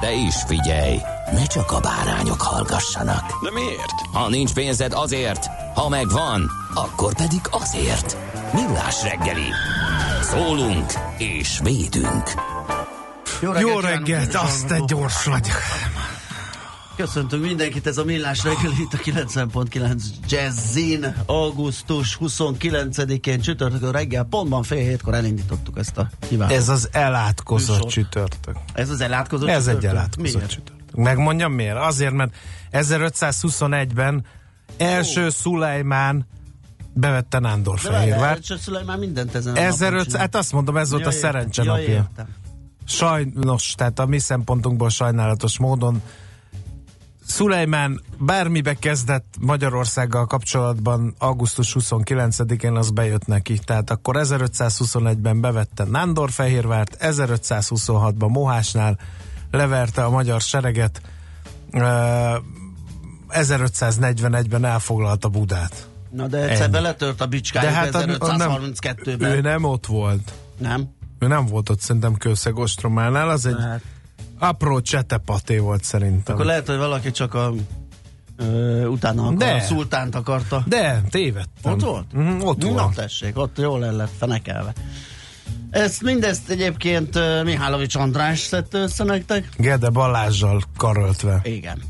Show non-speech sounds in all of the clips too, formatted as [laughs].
De is figyelj, ne csak a bárányok hallgassanak. De miért? Ha nincs pénzed azért, ha megvan, akkor pedig azért. Millás reggeli. Szólunk és védünk. Jó Jó kívánok, reggelt, azt te hallgatók. gyors vagy. Köszöntünk mindenkit, ez a Millás reggel itt a 90.9 Jazzin, augusztus 29-én csütörtökön reggel, pontban fél hétkor elindítottuk ezt a kívánat. Ez az elátkozott Műsor. csütörtök. ez az elátkozott Ez egy csütörtök? elátkozott Miért? csütörtök. Megmondjam miért? Azért, mert 1521-ben első Szulajmán bevette. Csak Szülej már mindent ezen a 1500, napon csinál. hát azt mondom, ez volt Ja, a szerencse Ja, napja. Sajnos, tehát a mi szempontunkból sajnálatos módon Szulejmán bármibe kezdett Magyarországgal kapcsolatban augusztus 29-én az bejött neki. Tehát akkor 1521-ben bevette Nándorfehérvárt, 1526-ban Mohásnál leverte a magyar sereget, ö, 1541-ben elfoglalta Budát. Na de egyszer Ennyi. beletört a bicskájuk hát a- a- nem, 1532-ben. ő nem ott volt. nem? Ő nem volt ott szerintem Kőszeg Ostrománál, az egy Hát, apró csetepaté volt szerintem. akkor lehet, hogy valaki csak a ö, utána akar, De. a szultánt akarta. De, tévedtem. Ott volt? Mm, ott Na volt. tessék, ott jól el lett fenekelve. Ezt mindezt egyébként Mihálovics András szedte össze nektek. Gede Balázsjal karöltve. Igen.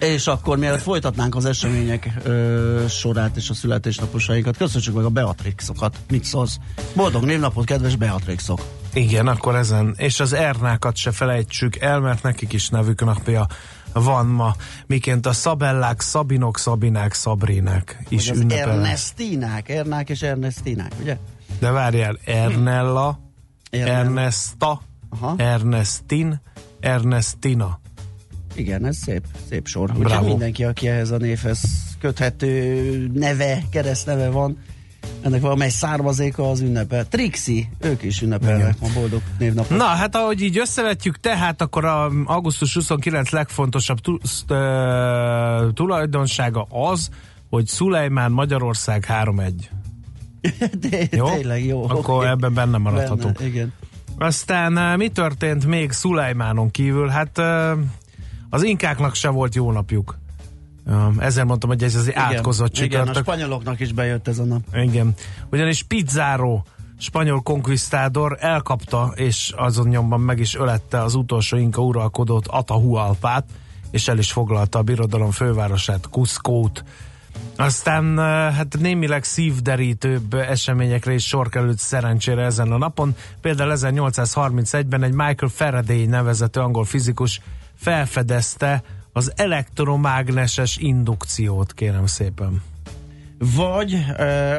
És akkor mielőtt folytatnánk az események ö, sorát és a születésnaposainkat, köszönjük meg a Beatrixokat. Mit szólsz? Boldog névnapot, kedves Beatrixok! Igen, akkor ezen. És az Ernákat se felejtsük el, mert nekik is nevük napja van ma. Miként a Szabellák, Szabinok, Szabinák, Szabrinák is Vagy ünnepelnek. Ernestinák, Ernák és Ernestinák, ugye? De várjál, Ernella, Ernella. Ernesta, Aha. Ernestin, Ernestina. Igen, ez szép, szép sor. Úgyhogy Bravo. mindenki, aki ehhez a névhez köthető neve, keresztneve van, ennek valamely származéka az ünnepe. Trixi, ők is ünnepelnek ma boldog névnapot. Na, hát ahogy így összevetjük, tehát akkor a augusztus 29 legfontosabb tulajdonsága az, hogy Szulejmán Magyarország 3-1. De, [laughs] Jó? Tényleg jó. Akkor ebben benne maradhatunk. Benne, igen. Aztán mi történt még Szulajmánon kívül? Hát az inkáknak se volt jó napjuk. Ezzel mondtam, hogy ez az átkozott Igen, a csütörtök. spanyoloknak is bejött ez a nap. Igen. Ugyanis Pizzáró, spanyol konkvisztádor elkapta, és azon nyomban meg is ölette az utolsó inka uralkodót, Atahualpát, és el is foglalta a birodalom fővárosát, Cuscót. Aztán eh, hát némileg szívderítőbb eseményekre is sor került szerencsére ezen a napon. Például 1831-ben egy Michael Faraday nevezető angol fizikus felfedezte az elektromágneses indukciót, kérem szépen. Vagy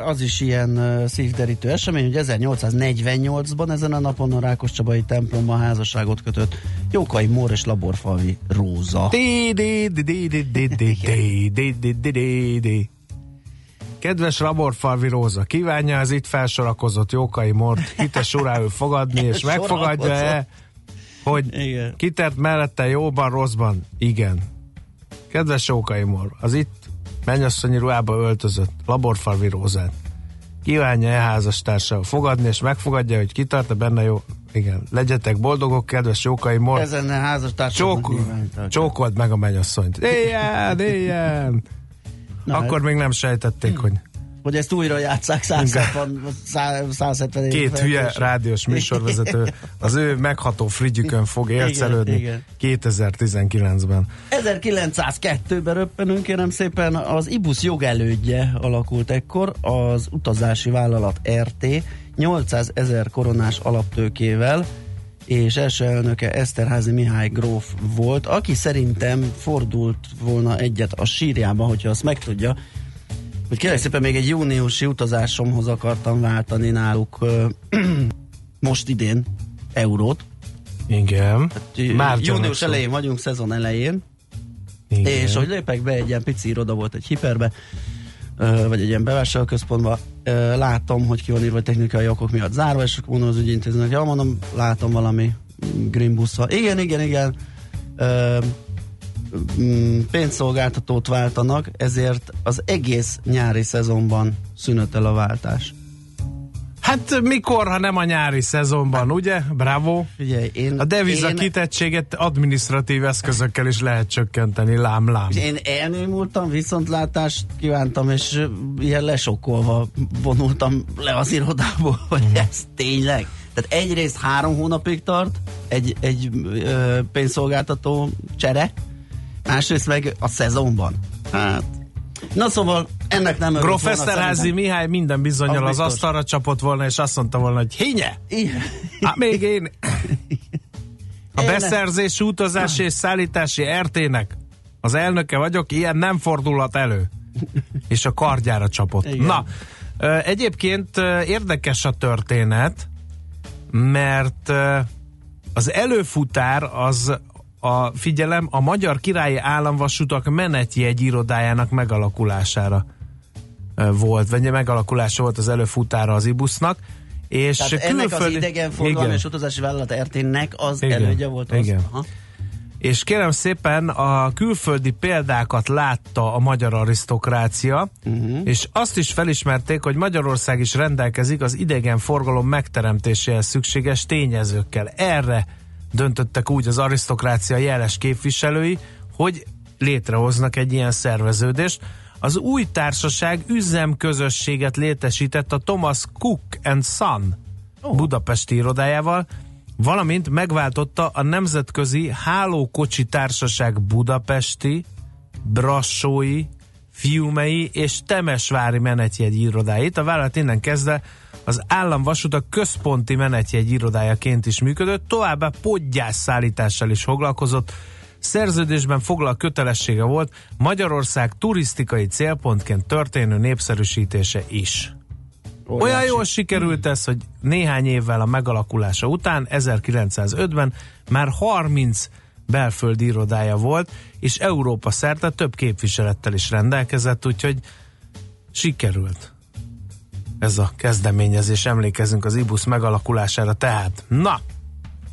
az is ilyen szívderítő esemény, hogy 1848-ban ezen a napon a rákos Rákoscsabai templomban házasságot kötött Jókai Mór és Laborfalvi Róza. Kedves Laborfalvi Róza, kívánja az itt felsorakozott Jókai Mort hites urául fogadni és megfogadja-e hogy Igen. kitert mellette jóban, rosszban? Igen. Kedves Jókai Mor, az itt mennyasszonyi ruhába öltözött Laborfalvi Rózát. Kívánja-e házastársával fogadni, és megfogadja, hogy kitart benne jó... Igen. Legyetek boldogok, kedves Jókai Mor. Ezen a házastársadnak Csók, csókold meg a mennyasszonyt. Éljen, éljen! Na, Akkor még nem sejtették, hogy hogy ezt újra játsszák 170, 170 év Két hülye rádiós műsorvezető. Az ő megható frigyükön fog élcelődni igen. 2019-ben. 1902-ben röppenünk, kérem szépen, az IBUS jogelődje alakult ekkor, az utazási vállalat RT 800 ezer koronás alaptőkével, és első elnöke Eszterházi Mihály gróf volt, aki szerintem fordult volna egyet a sírjába, hogyha azt megtudja, hogy kérlek szépen még egy júniusi utazásomhoz akartam váltani náluk ö, [clears throat] most idén eurót. Igen. Már Június gyanús. elején vagyunk, szezon elején. Igen. És hogy lépek be egy ilyen pici iroda volt egy hiperbe, vagy egy ilyen bevásárlóközpontba, látom, hogy ki van írva technikai okok miatt zárva, és mondom az ügyintézőnek, ja mondom, látom valami green busszal. Igen, igen, igen. Mm, pénzszolgáltatót váltanak, ezért az egész nyári szezonban szünetel a váltás. Hát mikor, ha nem a nyári szezonban, ugye? Bravo. Figyelj, én, A deviza én, kitettséget administratív eszközökkel is lehet csökkenteni, lám, lám. Én elnémultam, viszontlátást kívántam, és ilyen lesokkolva vonultam le az irodából, [laughs] hogy Mhm. ez tényleg. Tehát egyrészt három hónapig tart egy, egy ö, pénzszolgáltató csere, másrészt meg a szezonban. Hát, na szóval ennek nem örült Gróf Eszterházi. Mihály minden bizonyal Az az asztalra csapott volna, és azt mondta volna, hogy hinye! Hát még én... [laughs] A beszerzési, utazási és szállítási RT-nek az elnöke vagyok, ilyen nem fordulhat elő. [laughs] És a kardjára csapott. Igen. Na, egyébként érdekes a történet, mert az előfutár az a figyelem a Magyar Királyi Államvasutak menetjegy irodájának megalakulására volt, vagy megalakulása volt az előfutára az ibusznak, és Tehát ennek az külföldi- idegenforgalmi és utazási vállalat RT-nek az Igen. elődje volt az. Igen. Aha. És kérem szépen a külföldi példákat látta a magyar arisztokrácia, uh-huh. és azt is felismerték, hogy Magyarország is rendelkezik az idegen forgalom megteremtéséhez szükséges tényezőkkel. Erre döntöttek úgy az arisztokrácia jeles képviselői, hogy létrehoznak egy ilyen szerveződést. Az új társaság üzemközösséget létesített a Thomas Cook and Son oh. budapesti irodájával, valamint megváltotta a Nemzetközi Hálókocsi Társaság budapesti, brassói, fiumei és temesvári menetjegy irodáit. A vállalat innen kezdve az államvasutak központi menetjegy irodájaként is működött, továbbá podgyász szállítással is foglalkozott, szerződésben foglal kötelessége volt Magyarország turisztikai célpontként történő népszerűsítése is. Olyan jól sikerült ez, hogy néhány évvel a megalakulása után, 1905-ben már 30 belföldi irodája volt, és Európa szerte több képviselettel is rendelkezett, úgyhogy sikerült ez a kezdeményezés. Emlékezünk az IBUS megalakulására tehát. Na,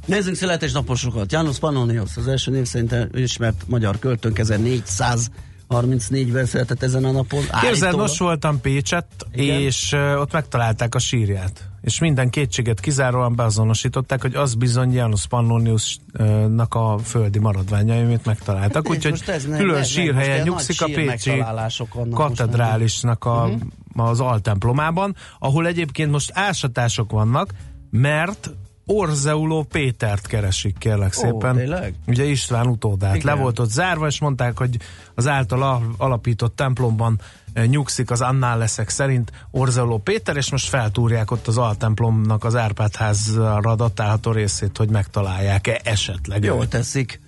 Nézzünk születés naposokat. János Pannonius, az első név szerint ismert magyar költőnk 1434-ben született ezen a napon. Képzeld, most voltam Pécsett, Igen. és uh, ott megtalálták a sírját. És minden kétséget kizáróan beazonosították, hogy az bizony Janus Pannoniusnak a földi maradványai, amit megtaláltak. Nézd, Úgyhogy külön sírhelyen nyugszik a Pécsi katedrálisnak a, Mhm. az altemplomában, ahol egyébként most ásatások vannak, mert Orzeuló Pétert keresik, kérlek Ó, szépen. tényleg? Ugye István utódát. Igen. Le volt ott zárva, és mondták, hogy az által al- alapított templomban eh, nyugszik az annál leszek szerint Orzeuló Péter, és most feltúrják ott az altemplomnak az Árpádházra datálható részét, hogy megtalálják-e esetleg. Jól teszik.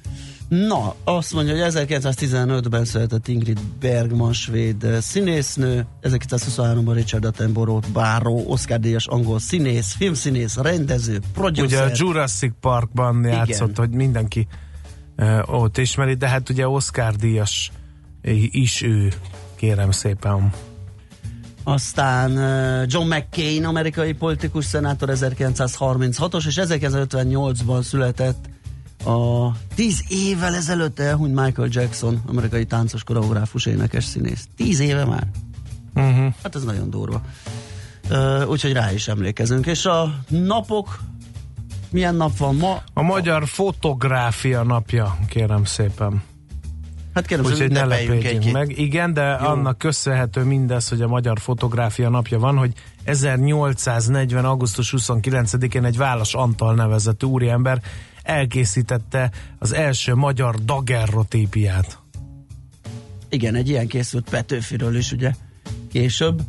Na, azt mondja, hogy 1915-ben született Ingrid Bergman, svéd eh, színésznő, 1923-ban Richard Attenborough báró, Oscar díjas angol színész, filmszínész, rendező, Ugye a producer. Jurassic Parkban Igen. játszott, hogy mindenki uh, ott ismeri, de hát ugye Oscar díjas is ő, kérem szépen. Aztán eh, John McCain, amerikai politikus, szenátor 1936-os, és 1958-ban született a tíz évvel ezelőtt elhunyt Michael Jackson, amerikai táncos koreográfus, énekes színész. Tíz éve már. Uh-huh. Hát ez nagyon durva. Uh, úgyhogy rá is emlékezünk. És a napok, milyen nap van ma? A Magyar Fotográfia napja, kérem szépen. Hát kérem, Úgyhogy ne lepődjünk meg. Igen, de Jó. annak köszönhető mindez, hogy a Magyar Fotográfia napja van, hogy 1840. augusztus 29-én egy Válasz Antal nevezetű úriember elkészítette az első magyar dagerrotípiát. Igen, egy ilyen készült Petőfiről is ugye később,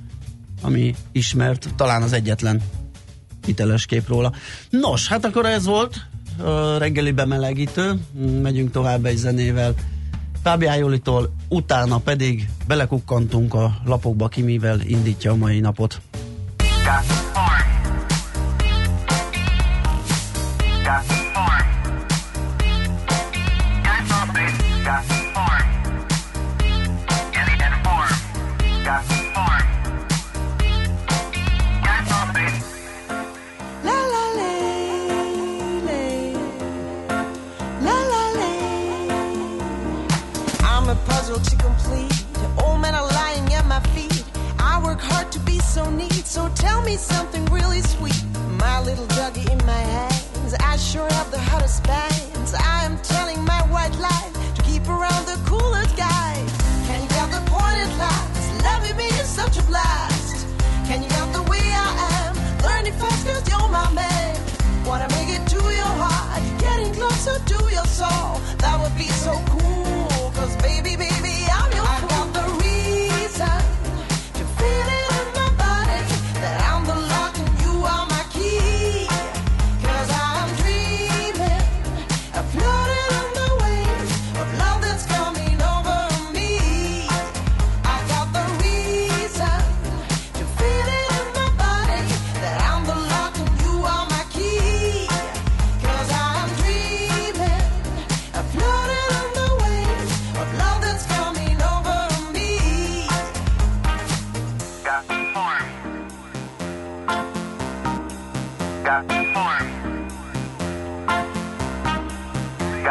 ami ismert, talán az egyetlen hiteles kép róla. Nos, hát akkor ez volt a reggeli bemelegítő, megyünk tovább egy zenével. Fábián Jolitól, utána pedig belekukkantunk a lapokba, ki mivel indítja a mai napot. Ká.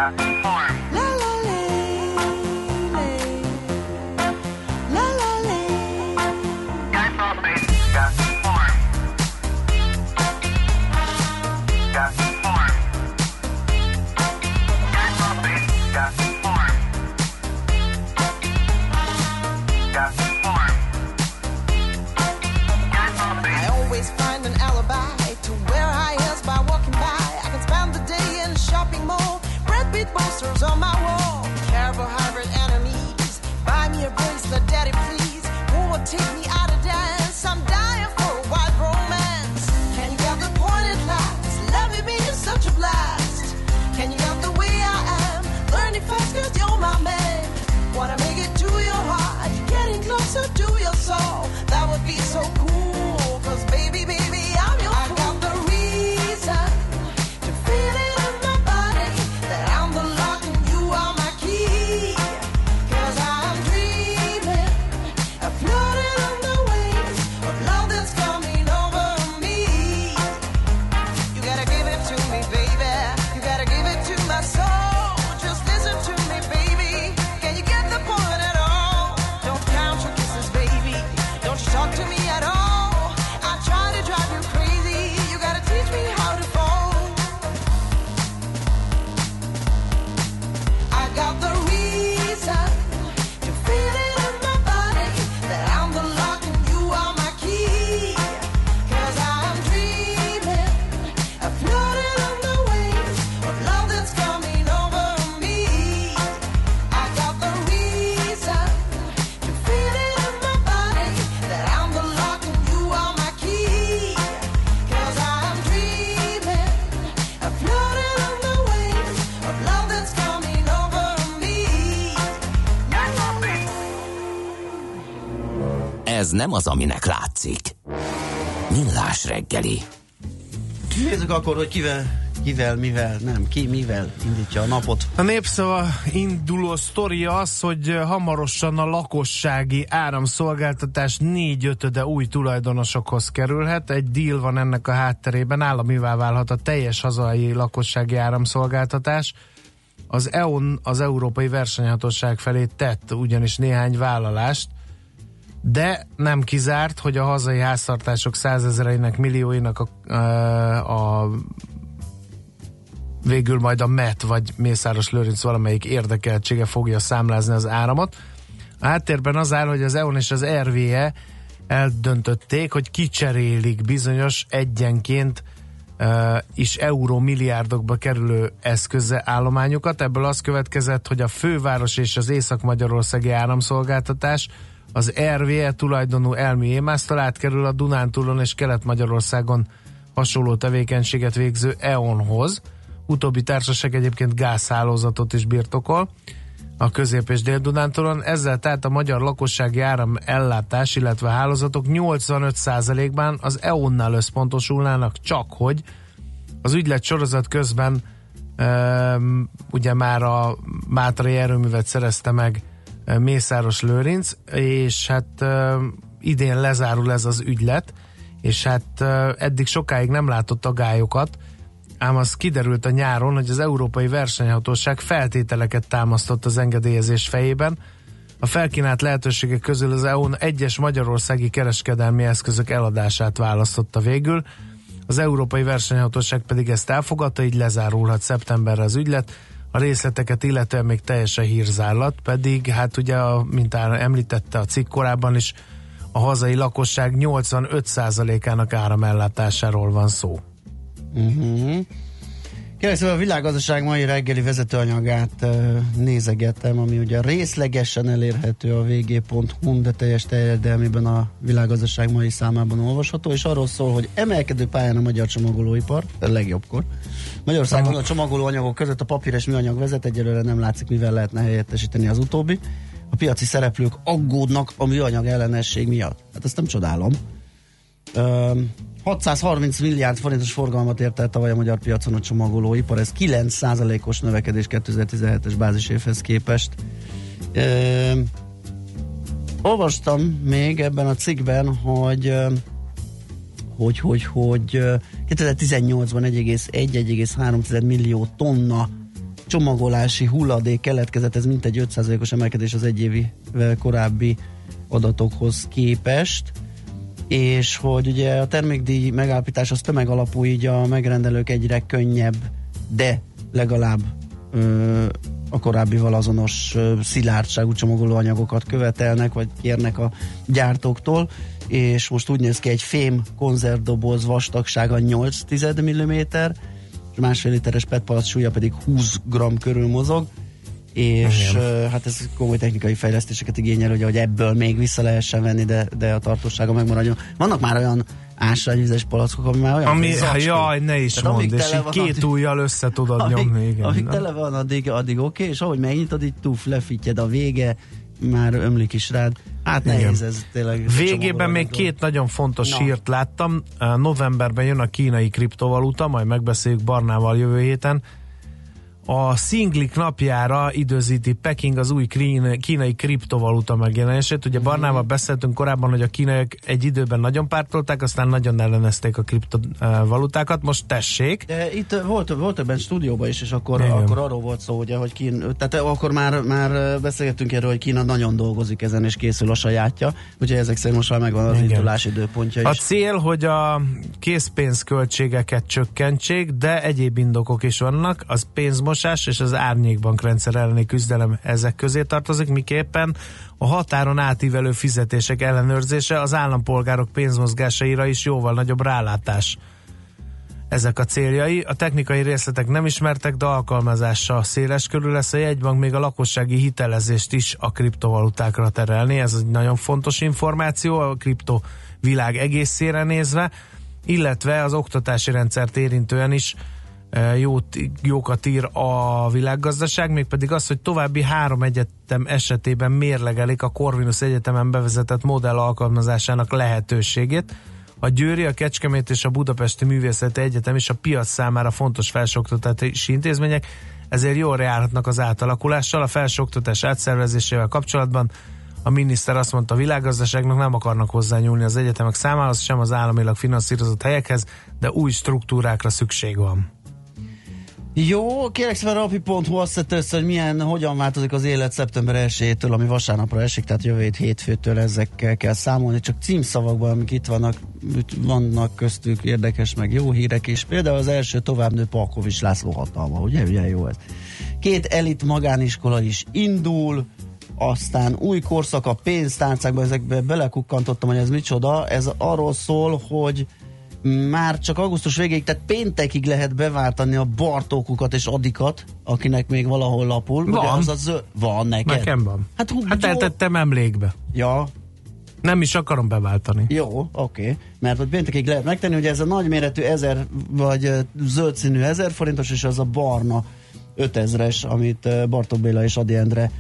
America. nem az, aminek látszik. Millás reggeli. Nézzük akkor, hogy kivel, kivel, mivel, nem, ki mivel indítja a napot. A népszava induló sztoria az, hogy hamarosan a lakossági áramszolgáltatás négyötöde új tulajdonosokhoz kerülhet. Egy díl van ennek a hátterében, államivá válhat a teljes hazai lakossági áramszolgáltatás. Az EON az Európai Versenyhatóság felé tett ugyanis néhány vállalást, de nem kizárt, hogy a hazai háztartások százezereinek, millióinak a, a, a végül majd a MET vagy Mészáros Lőrinc valamelyik érdekeltsége fogja számlázni az áramot. A háttérben az áll, hogy az EON és az RVE eldöntötték, hogy kicserélik bizonyos egyenként uh, is euró milliárdokba kerülő eszköze állományokat. Ebből az következett, hogy a főváros és az Észak-Magyarországi áramszolgáltatás az RVE tulajdonú elmi émásztal átkerül a Dunántúlon és Kelet-Magyarországon hasonló tevékenységet végző EON-hoz. Utóbbi társaság egyébként gázhálózatot is birtokol a közép- és dél-Dunántúlon. Ezzel tehát a magyar lakossági áram ellátás, illetve hálózatok 85%-ban az EON-nál összpontosulnának, csak hogy az ügylet sorozat közben um, ugye már a Mátrai erőművet szerezte meg Mészáros Lőrinc, és hát idén lezárul ez az ügylet, és hát eddig sokáig nem látott agályokat, ám az kiderült a nyáron, hogy az Európai Versenyhatóság feltételeket támasztott az engedélyezés fejében. A felkínált lehetőségek közül az EU-n egyes magyarországi kereskedelmi eszközök eladását választotta végül. Az Európai Versenyhatóság pedig ezt elfogadta, így lezárulhat szeptemberre az ügylet. A részleteket illetően még teljesen hírzállat, pedig hát ugye, a, mint említette a cikk korábban is, a hazai lakosság 85%-ának áramellátásáról van szó. Uh-huh. Kérlek szóval a világgazdaság mai reggeli vezetőanyagát nézegetem, ami ugye részlegesen elérhető a vg.hu, de teljes terjedelmében a világgazdaság mai számában olvasható, és arról szól, hogy emelkedő pályán a magyar csomagolóipar, a legjobbkor. Magyarországon a csomagolóanyagok között a papír és műanyag vezet, egyelőre nem látszik, mivel lehetne helyettesíteni az utóbbi. A piaci szereplők aggódnak a műanyag ellenesség miatt. Hát ezt nem csodálom. Uh, 630 milliárd forintos forgalmat ért el tavaly a magyar piacon a csomagolóipar, ez 9%-os növekedés 2017-es bázisévhez képest. Ö, olvastam még ebben a cikkben, hogy hogy, hogy, hogy 2018-ban 1,1-1,3 millió tonna csomagolási hulladék keletkezett, ez mintegy 5%-os emelkedés az egyévi korábbi adatokhoz képest és hogy ugye a termékdíj megállapítás az tömegalapú, így a megrendelők egyre könnyebb, de legalább ö, a korábbival azonos ö, szilárdságú csomagolóanyagokat követelnek, vagy kérnek a gyártóktól, és most úgy néz ki egy fém konzervdoboz vastagsága 8 mm, és másfél literes petpalac súlya pedig 20 g körül mozog, és uh, hát ez komoly technikai fejlesztéseket igényel, hogy, hogy ebből még vissza lehessen venni, de, de a tartósága megmaradjon. Vannak már olyan ásványvizes palackok, ami már olyan ami, jaj, ne is Tehát mondd, és így két addig, ujjal össze tudod amíg, nyomni. Igen, amíg tele van, addig, addig oké, okay, és ahogy megnyitod, így tuf, lefittyed a vége, már ömlik is rád. Hát nehéz Igen. ez tényleg. Végében még két nagyon fontos Na. hírt láttam. Novemberben jön a kínai kriptovaluta, majd megbeszéljük Barnával jövő héten a szinglik napjára időzíti Peking az új kínai kriptovaluta megjelenését. Ugye Barnával beszéltünk korábban, hogy a kínaiak egy időben nagyon pártolták, aztán nagyon ellenezték a kriptovalutákat, most tessék. De itt volt, volt ebben stúdióban is, és akkor, akkor arról volt szó, ugye, hogy Kín, tehát akkor már, már beszélgettünk erről, hogy Kína nagyon dolgozik ezen, és készül a sajátja, úgyhogy ezek szerint most már megvan az Igen. indulás időpontja is. A cél, hogy a készpénzköltségeket csökkentsék, de egyéb indokok is vannak, az pénzmos pénzmosás és az árnyékbankrendszer elleni küzdelem ezek közé tartozik, miképpen a határon átívelő fizetések ellenőrzése az állampolgárok pénzmozgásaira is jóval nagyobb rálátás. Ezek a céljai. A technikai részletek nem ismertek, de alkalmazása széles körül lesz. A jegybank még a lakossági hitelezést is a kriptovalutákra terelni. Ez egy nagyon fontos információ a kripto világ egészére nézve, illetve az oktatási rendszert érintően is jót, jókat ír a világgazdaság, mégpedig az, hogy további három egyetem esetében mérlegelik a Corvinus Egyetemen bevezetett modell alkalmazásának lehetőségét. A Győri, a Kecskemét és a Budapesti Művészeti Egyetem is a piac számára fontos felsőoktatási intézmények, ezért jól járhatnak az átalakulással. A felsőoktatás átszervezésével kapcsolatban a miniszter azt mondta, a világgazdaságnak nem akarnak hozzányúlni az egyetemek számához, sem az államilag finanszírozott helyekhez, de új struktúrákra szükség van. Jó, kérek szépen rapi.hu azt tette össze, hogy milyen, hogyan változik az élet szeptember 1-től, ami vasárnapra esik, tehát jövő hét hétfőtől ezekkel kell számolni, csak címszavakban, amik itt vannak, vannak köztük érdekes, meg jó hírek is. Például az első továbbnő Palkovics László hatalma, ugye, ugye jó ez. Két elit magániskola is indul, aztán új korszak a pénztárcákban, ezekbe belekukkantottam, hogy ez micsoda. Ez arról szól, hogy már csak augusztus végéig, tehát péntekig lehet beváltani a Bartókukat és Adikat, akinek még valahol lapul. Ugye Van. az a zöld... Van neked? Nekem van. Hát, hú, Hát eltettem emlékbe. Ja, Nem is akarom beváltani. jó, oké. Mert hogy péntekig lehet megtenni, ugye ez a nagyméretű ezer, vagy ö, zöld színű ezer forintos, és az a barna 5000-es, amit Bartók Béla és Adi Endre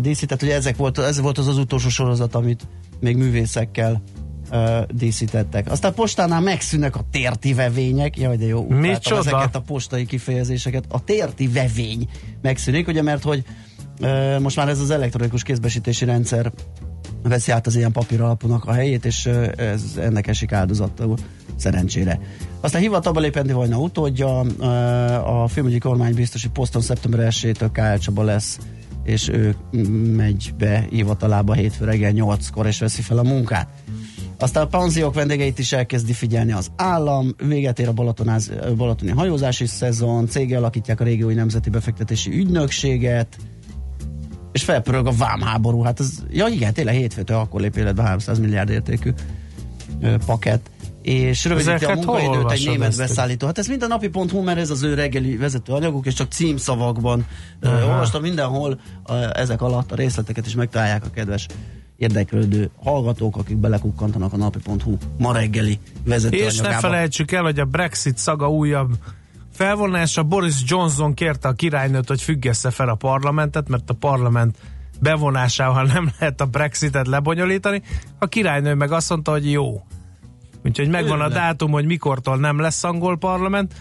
díszített. Ugye ezek volt, ez volt az az utolsó sorozat, amit még művészekkel ö, díszítettek. Aztán postánál megszűnnek a térti vevények. Jaj, de jó, Micsoda? ezeket a postai kifejezéseket. A térti vevény megszűnik, ugye, mert hogy ö, most már ez az elektronikus kézbesítési rendszer veszi át az ilyen papír alapúnak a helyét, és ez ennek esik áldozatul szerencsére. Aztán hivatalba lépendő Vajna utódja, a filmügyi kormány biztosi poszton szeptember 1-től Kál Csaba lesz, és ő megy be hivatalába hétfő reggel 8-kor, és veszi fel a munkát. Aztán a panziók vendégeit is elkezdi figyelni az állam, véget ér a Balatonáz, balatoni hajózási szezon, cége alakítják a régiói nemzeti befektetési ügynökséget, és felpörög a vámháború. Hát ez, ja igen, tényleg hétfőtől akkor lép életbe 300 milliárd értékű ö, paket. És rövidíti a munkaidőt egy német ezt? beszállító. Hát ez mind a napi.hu, mert ez az ő reggeli vezető anyaguk, és csak címszavakban Aha. olvastam mindenhol ö, ezek alatt a részleteket is megtalálják a kedves érdeklődő hallgatók, akik belekukkantanak a napi.hu ma reggeli vezető És ne felejtsük el, hogy a Brexit szaga újabb felvonása. Boris Johnson kérte a királynőt, hogy függesse fel a parlamentet, mert a parlament bevonásával nem lehet a Brexitet lebonyolítani. A királynő meg azt mondta, hogy jó. Úgyhogy megvan a dátum, hogy mikortól nem lesz angol parlament.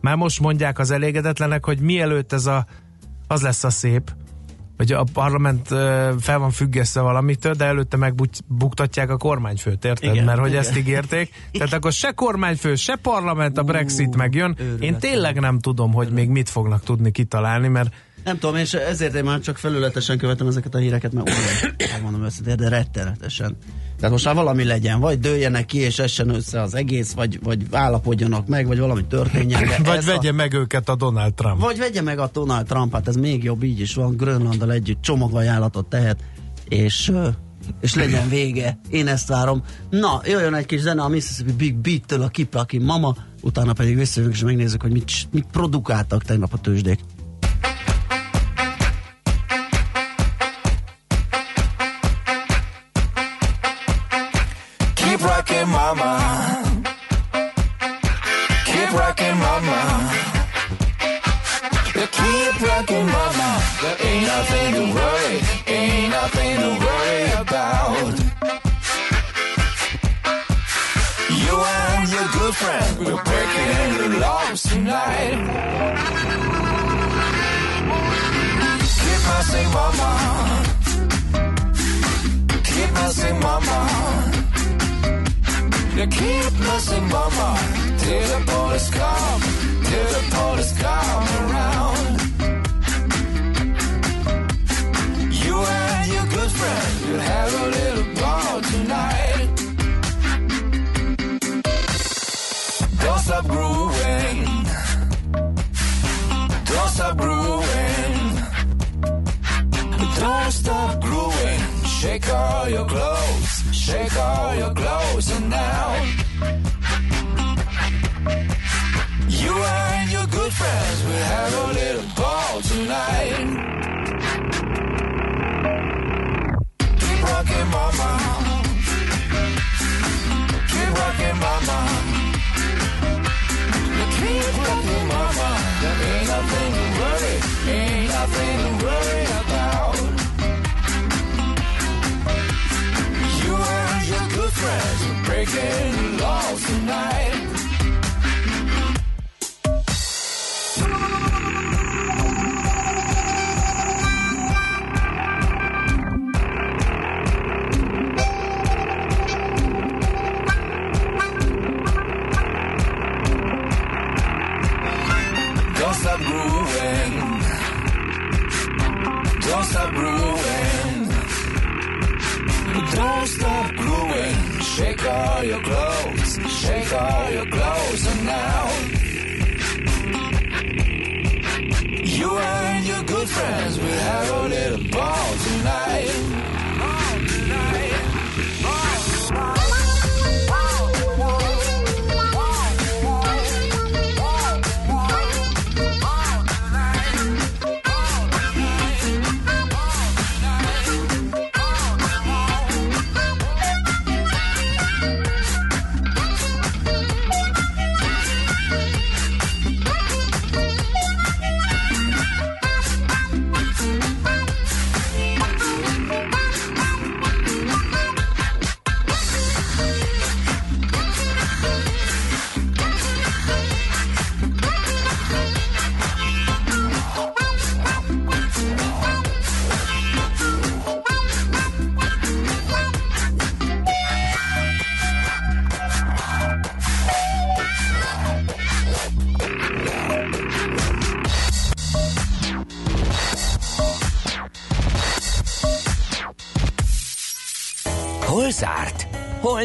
Már most mondják az elégedetlenek, hogy mielőtt ez a, az lesz a szép, hogy a parlament fel van függesztve valamitől, de előtte megbuktatják a kormányfőt, érted? Igen, Mert hogy igen. ezt ígérték. Tehát akkor se kormányfő, se parlament, a Brexit megjön. Én őrület. tényleg nem tudom, hogy még mit fognak tudni kitalálni, mert Nem tudom, és ezért én már csak felületesen követem ezeket a híreket, mert olyan, megmondom őszintén, de rettenetesen. Tehát most már valami legyen, vagy dőljenek ki, és essen össze az egész, vagy, vagy állapodjanak meg, vagy valami történjen. Vagy vegye a, meg őket a Donald Trump. vagy vegye meg a Donald Trump, hát ez még jobb, így is van, Grönlanddal együtt csomagajánlatot tehet, és, és legyen vége. Én ezt várom. Na, jöjjön egy kis zene a Mississippi Big Beat-től a Kipraki Mama, utána pedig visszajövünk, és megnézzük, hogy mit, mit produkáltak tegnap a tőzsdék. Tonight. Keep messing, mama. Keep messing, mama. You keep messing, mama. Till the police come, till the police come around. Shake all your clothes. Shake all your clothes and now. You and your good friends will have a little ball tonight. Keep rocking, mama. Keep rocking, mama. Keep rocking, mama. There ain't nothing to worry, ain't nothing to worry about. again. Shake all your clothes, shake all your clothes, and now you and your good friends will have a little ball tonight.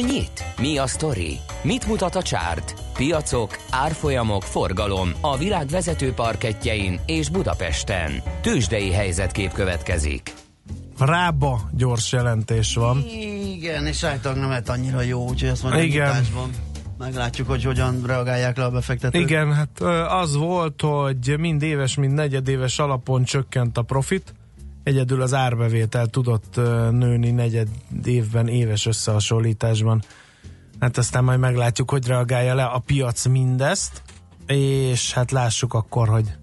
Nyit? Mi a sztori? Mit mutat a csárt? Piacok, árfolyamok, forgalom a világ vezető parketjein és Budapesten. Tősdei helyzetkép következik. Rába gyors jelentés van. Igen, és általában nem lehet annyira jó, úgyhogy azt a Igen. nyitásban meglátjuk, hogy hogyan reagálják le a befektetők. Igen, hát az volt, hogy mind éves, mind negyedéves alapon csökkent a profit. Egyedül az árbevétel tudott nőni negyed évben, éves összehasonlításban. Hát aztán majd meglátjuk, hogy reagálja le a piac mindezt, és hát lássuk akkor, hogy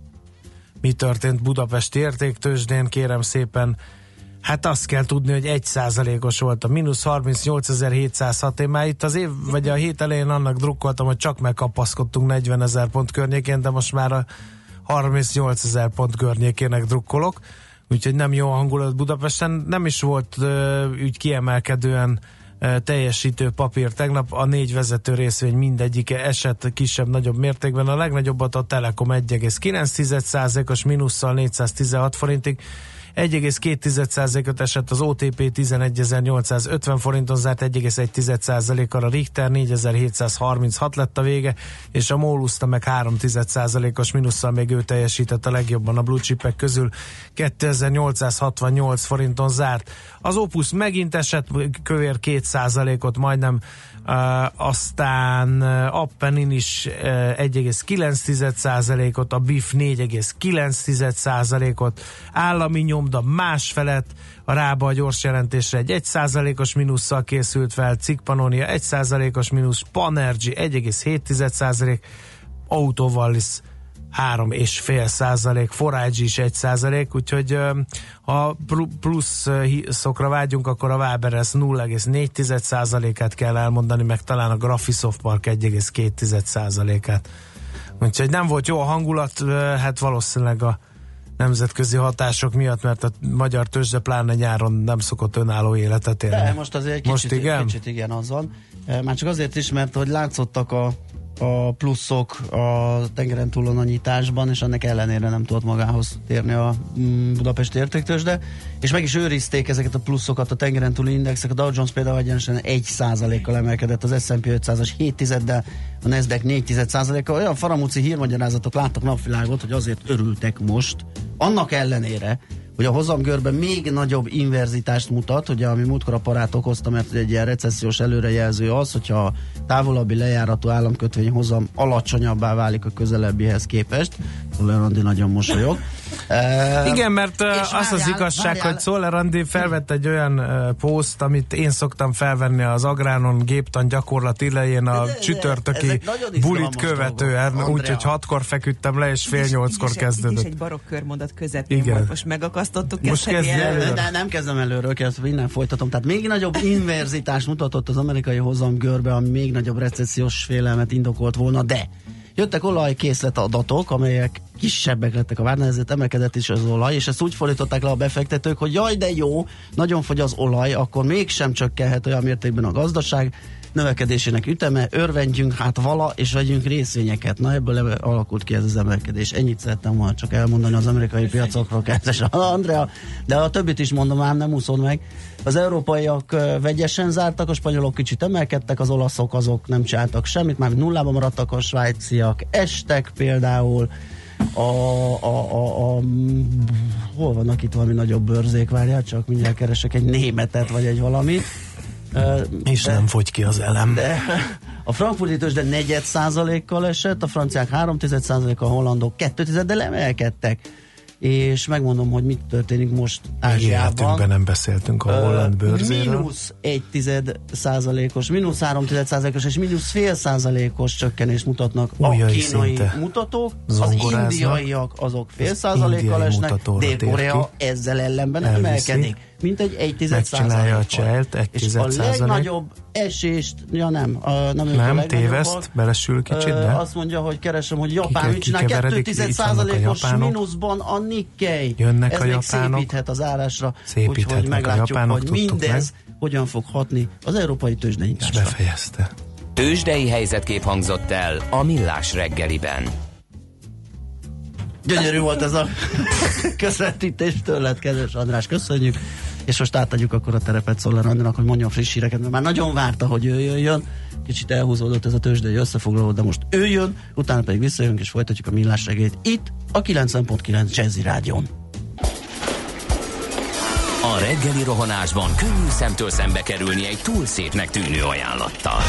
mi történt Budapesti értéktősdén, kérem szépen. Hát azt kell tudni, hogy egy százalékos volt a mínusz 38.706. Én már itt az év, vagy a hét elején annak drukkoltam, hogy csak megkapaszkodtunk 40 ezer pont környékén, de most már a 38 ezer pont környékének drukkolok. Úgyhogy nem jó a hangulat Budapesten. Nem is volt úgy kiemelkedően teljesítő papír. Tegnap a négy vezető részvény mindegyike esett kisebb-nagyobb mértékben. A legnagyobbat a Telekom 1,9%-os mínusszal 416 forintig, 1,2%-ot esett az OTP 11.850 forinton zárt 1,1%-kal a Richter 4.736 lett a vége, és a Móluszta meg 3,1%-os mínusszal még ő teljesített a legjobban a blue chipek közül 2868 forinton zárt. Az Opus megint esett kövér 2%-ot majdnem Aztán Appenin is uh, 1,9%-ot, a BIF 4,9%-ot, állami nyomda más felett, a Rába a gyors jelentésre egy 1%-os mínusszal készült fel, Cikpanonia 1%-os mínusz, Panergy 1,7%, Autovallis 3,5 százalék, Forage is 1 százalék, úgyhogy ha pl- plusz szokra vágyunk, akkor a Waberes 0,4 százalékát kell elmondani, meg talán a Graphisoft Park 1,2 százalékát. Úgyhogy nem volt jó a hangulat, hát valószínűleg a nemzetközi hatások miatt, mert a magyar tőzsde pláne nyáron nem szokott önálló életet élni. De most azért kicsit, Most igen? kicsit igen, az van. E, Már csak azért is, mert hogy látszottak a, a pluszok a tengeren túlon a nyitásban, és ennek ellenére nem tudott magához térni a mm, Budapesti értéktősde, és meg is őrizték ezeket a pluszokat a tengeren túli indexek, a Dow Jones például egyenesen 1 kal emelkedett, az S&P 500-as 7 tizeddel, a Nasdaq 4 kal olyan faramúci hírmagyarázatok láttak napvilágot, hogy azért örültek most, annak ellenére, hogy a hozamgörben még nagyobb inverzitást mutat, ugye ami múltkor a parát okozta, mert egy ilyen recessziós előrejelző az, hogyha távolabbi lejáratú államkötvény hozam alacsonyabbá válik a közelebbihez képest. Szóval Andi nagyon mosolyog. Igen, mert és az az várjál, igazság, várjál. hogy Szoller Andi felvett egy olyan poszt, amit én szoktam felvenni az Agránon géptan gyakorlat idején a De- de- csütörtöki bulit követően, dolgok, úgyhogy hatkor feküdtem le, és fél nyolckor így is egy- Így is kezdődött. egy barokk körmondat közepén Igen. volt. Most megakasztottuk Most ezt kezdj előre. De nem kezdem előről, kezdve innen folytatom. Tehát még nagyobb inverzitást mutatott az amerikai hozam görbe, ami még nagyobb recessziós félelmet indokolt volna, de jöttek olajkészlet adatok, amelyek kisebbek lettek a várnál, ezért emelkedett is az olaj, és ezt úgy fordították le a befektetők, hogy jaj, de jó, nagyon fogy az olaj, akkor mégsem csökkenhet olyan mértékben a gazdaság, növekedésének üteme, örvendjünk hát vala, és vegyünk részvényeket. Na ebből alakult ki ez az emelkedés. Ennyit szerettem volna csak elmondani az amerikai piacokról, kezdes Andrea, de a többit is mondom, ám nem úszod meg. Az európaiak vegyesen zártak, a spanyolok kicsit emelkedtek, az olaszok azok nem csináltak semmit, már nullában maradtak a svájciak, estek például, a, a, a, a, hol vannak itt valami nagyobb bőrzék, várjál, csak mindjárt keresek egy németet, vagy egy valamit. Ö, És nem fogy ki az elem. de [laughs] a frankfurti tőzsde negyed százalékkal esett, a franciák 3 százalékkal, a hollandok 2 de emelkedtek. És megmondom, hogy mit történik most Életünkben Ázsiában. nem beszéltünk a holland bőrzéről. Mínusz egy tized százalékos, mínusz három tized százalékos és mínusz fél százalékos csökkenést mutatnak Ujjaj, a kínai szinte mutatók, az indiaiak azok fél Az százalékkal esnek, Dél-Korea ki. ezzel ellenben emelkedik, mint egy egy tized Megcsinálja a cselt, egy És tized a legnagyobb esést, ja nem, a, nem, Nem, téveszt, belesül kicsit, de Azt mondja, hogy keresem, hogy Japán mit csinál, kikeveredik, 2 itt vannak a százalékos japánok. mínuszban a Nikkei. Jönnek Ez a még japánok. szépíthet az árásra, úgyhogy meglátjuk, japánok, hogy mindez hogyan fog hatni az európai és tőzsdenyításra. befejezte. Tőzsdei helyzetkép hangzott el a Millás reggeliben. Gyönyörű volt ez a [laughs] közvetítés tőled, kedves András, köszönjük. És most átadjuk akkor a terepet Szoller Andrának, hogy mondjon friss híreket, mert már nagyon várta, hogy ő jöjjön. Kicsit elhúzódott ez a tőzsdei összefoglaló, de most ő jön, utána pedig visszajönk és folytatjuk a millás reggelyt itt a 90.9 Jazzy Rádion. A reggeli rohanásban könnyű szemtől szembe kerülni egy túl szépnek tűnő ajánlattal.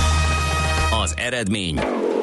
Az eredmény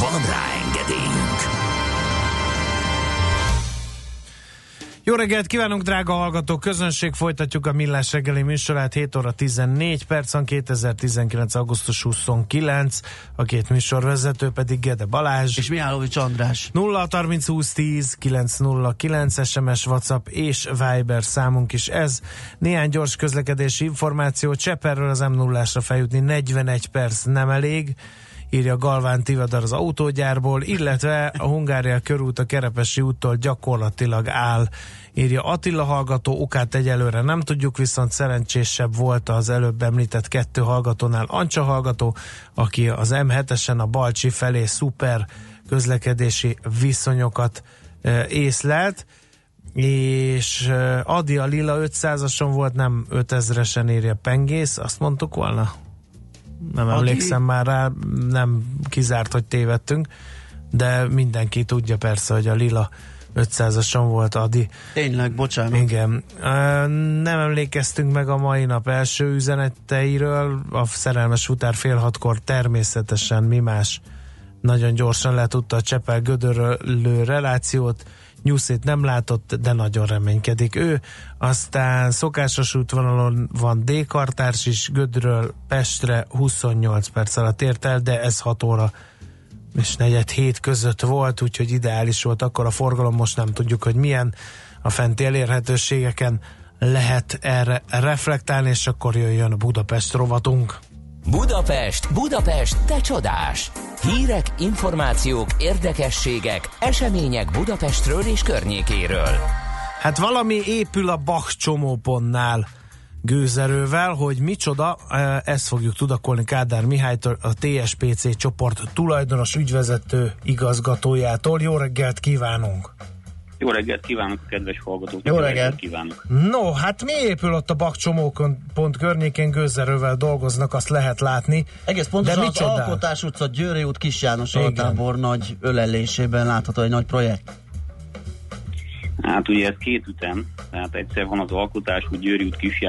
Van rá engedélyünk! Jó reggelt kívánunk, drága hallgatók! Közönség folytatjuk a Millás reggeli műsorát 7 óra 14 percen, 2019. augusztus 29, a két műsorvezető pedig Gede Balázs. És Mihálovics András. 0 30 20 10 909 SMS, WhatsApp és Viber számunk is ez. Néhány gyors közlekedési információ. Cseperről az m 0 feljutni 41 perc nem elég írja Galván Tivadar az autógyárból, illetve a Hungária körút a Kerepesi úttól gyakorlatilag áll, írja Attila hallgató, okát egyelőre nem tudjuk, viszont szerencsésebb volt az előbb említett kettő hallgatónál Ancsa hallgató, aki az M7-esen a Balcsi felé szuper közlekedési viszonyokat e, észlelt, és e, Adi a Lila 500-ason volt, nem 5000-esen írja Pengész, azt mondtuk volna? Nem Adi? emlékszem már rá, nem kizárt, hogy tévedtünk, de mindenki tudja persze, hogy a Lila 500-ason volt Adi. Tényleg, bocsánat. Igen. Nem emlékeztünk meg a mai nap első üzeneteiről. A szerelmes futár fél hatkor természetesen mi más nagyon gyorsan letudta a Csepel gödörlő relációt. Nyuszét nem látott, de nagyon reménykedik ő. Aztán szokásos útvonalon van D-kartárs is, Gödről Pestre 28 perc alatt ért el, de ez 6 óra és negyed hét között volt, úgyhogy ideális volt akkor a forgalom, most nem tudjuk, hogy milyen a fenti elérhetőségeken lehet erre reflektálni, és akkor jöjjön a Budapest rovatunk. Budapest, Budapest, te csodás! Hírek, információk, érdekességek, események Budapestről és környékéről. Hát valami épül a Bach csomópontnál gőzerővel, hogy micsoda, eh, ezt fogjuk tudakolni Kádár Mihálytól, a TSPC csoport tulajdonos ügyvezető igazgatójától. Jó reggelt kívánunk! Jó reggelt kívánok a kedves hallgatóknak! Jó reggelt. kívánok! No, hát mi épül ott a Bak csomópont környékén, gőzerővel dolgoznak, azt lehet látni. Egész pontosan De az micsodál? Alkotás utca, Győri út, Kis János altábor nagy ölelésében látható egy nagy projekt. Hát ugye ez két ütem, tehát egyszer van az alkotás, hogy Győri út Kis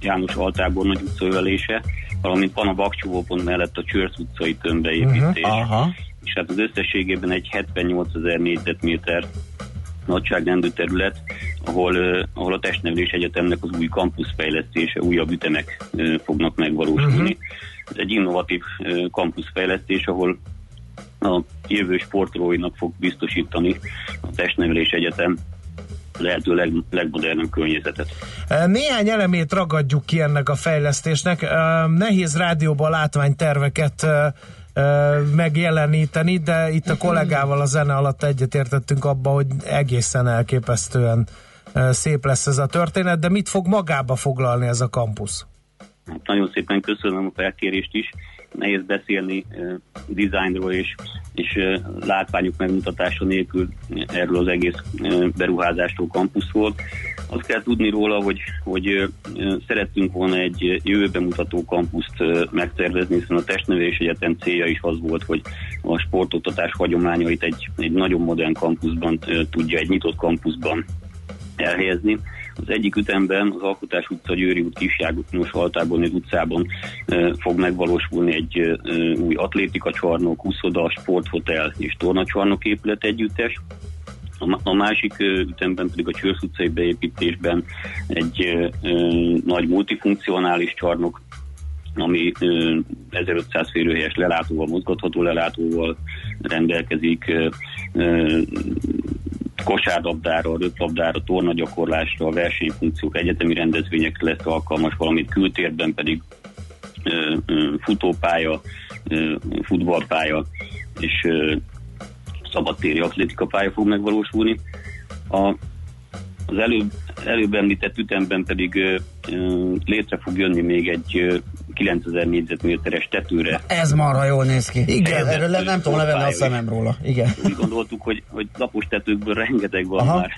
János Altábor nagy utca övelése, valamint van a Bakcsúvópont mellett a Csörsz utcai tömbbeépítés. Mhm. Aha. És hát az összességében egy 78 ezer négyzetméter nagyságrendű terület, ahol, ahol a Testnevelés Egyetemnek az új kampuszfejlesztése, újabb ütemek fognak megvalósulni. Mhm. Ez egy innovatív ö, kampuszfejlesztés, ahol a jövő sportolóinak fog biztosítani a Testnevelés Egyetem lehető leg, legmodernebb környezetet. Néhány elemét ragadjuk ki ennek a fejlesztésnek. Nehéz rádióban látványterveket megjeleníteni, de itt a kollégával a zene alatt egyetértettünk abba, hogy egészen elképesztően szép lesz ez a történet, de mit fog magába foglalni ez a kampusz? Hát nagyon szépen köszönöm a felkérést is. Nehéz beszélni dizájnról és, és látványok megmutatása nélkül erről az egész uh, beruházásról, kampuszról. Azt kell tudni róla, hogy, hogy szerettünk volna egy jövőbe mutató kampuszt megtervezni, hiszen a Testnevelés Egyetem célja is az volt, hogy a sportoktatás hagyományait egy, egy nagyon modern kampuszban tudja, egy nyitott kampuszban elhelyezni. Az egyik ütemben az Alkotás utca, Győri út, Kisjágos, Altáborni utcában e, fog megvalósulni egy új atlétika csarnok, úszoda, sporthotel és tornacsarnok épület együttes. A, másik ütemben pedig a Csörsz utcai beépítésben egy nagy multifunkcionális csarnok, ami e, 1500 férőhelyes lelátóval, mozgatható lelátóval rendelkezik, kosárlabdára, röplabdára, tornagyakorlásra, versenyfunkciók, egyetemi rendezvényekre lesz alkalmas, valamint kültérben pedig futópálya, futballpálya és szabadtéri atlétikapálya fog megvalósulni. A, az előbb, előbb említett ütemben pedig létre fog jönni még egy 9000 négyzetméteres tetőre. Ez marha jól néz ki. Igen. Erről le- nem tudom levenni a szemem róla. Igen. Úgy gondoltuk, hogy, hogy lapos tetőkből rengeteg van Aha. Már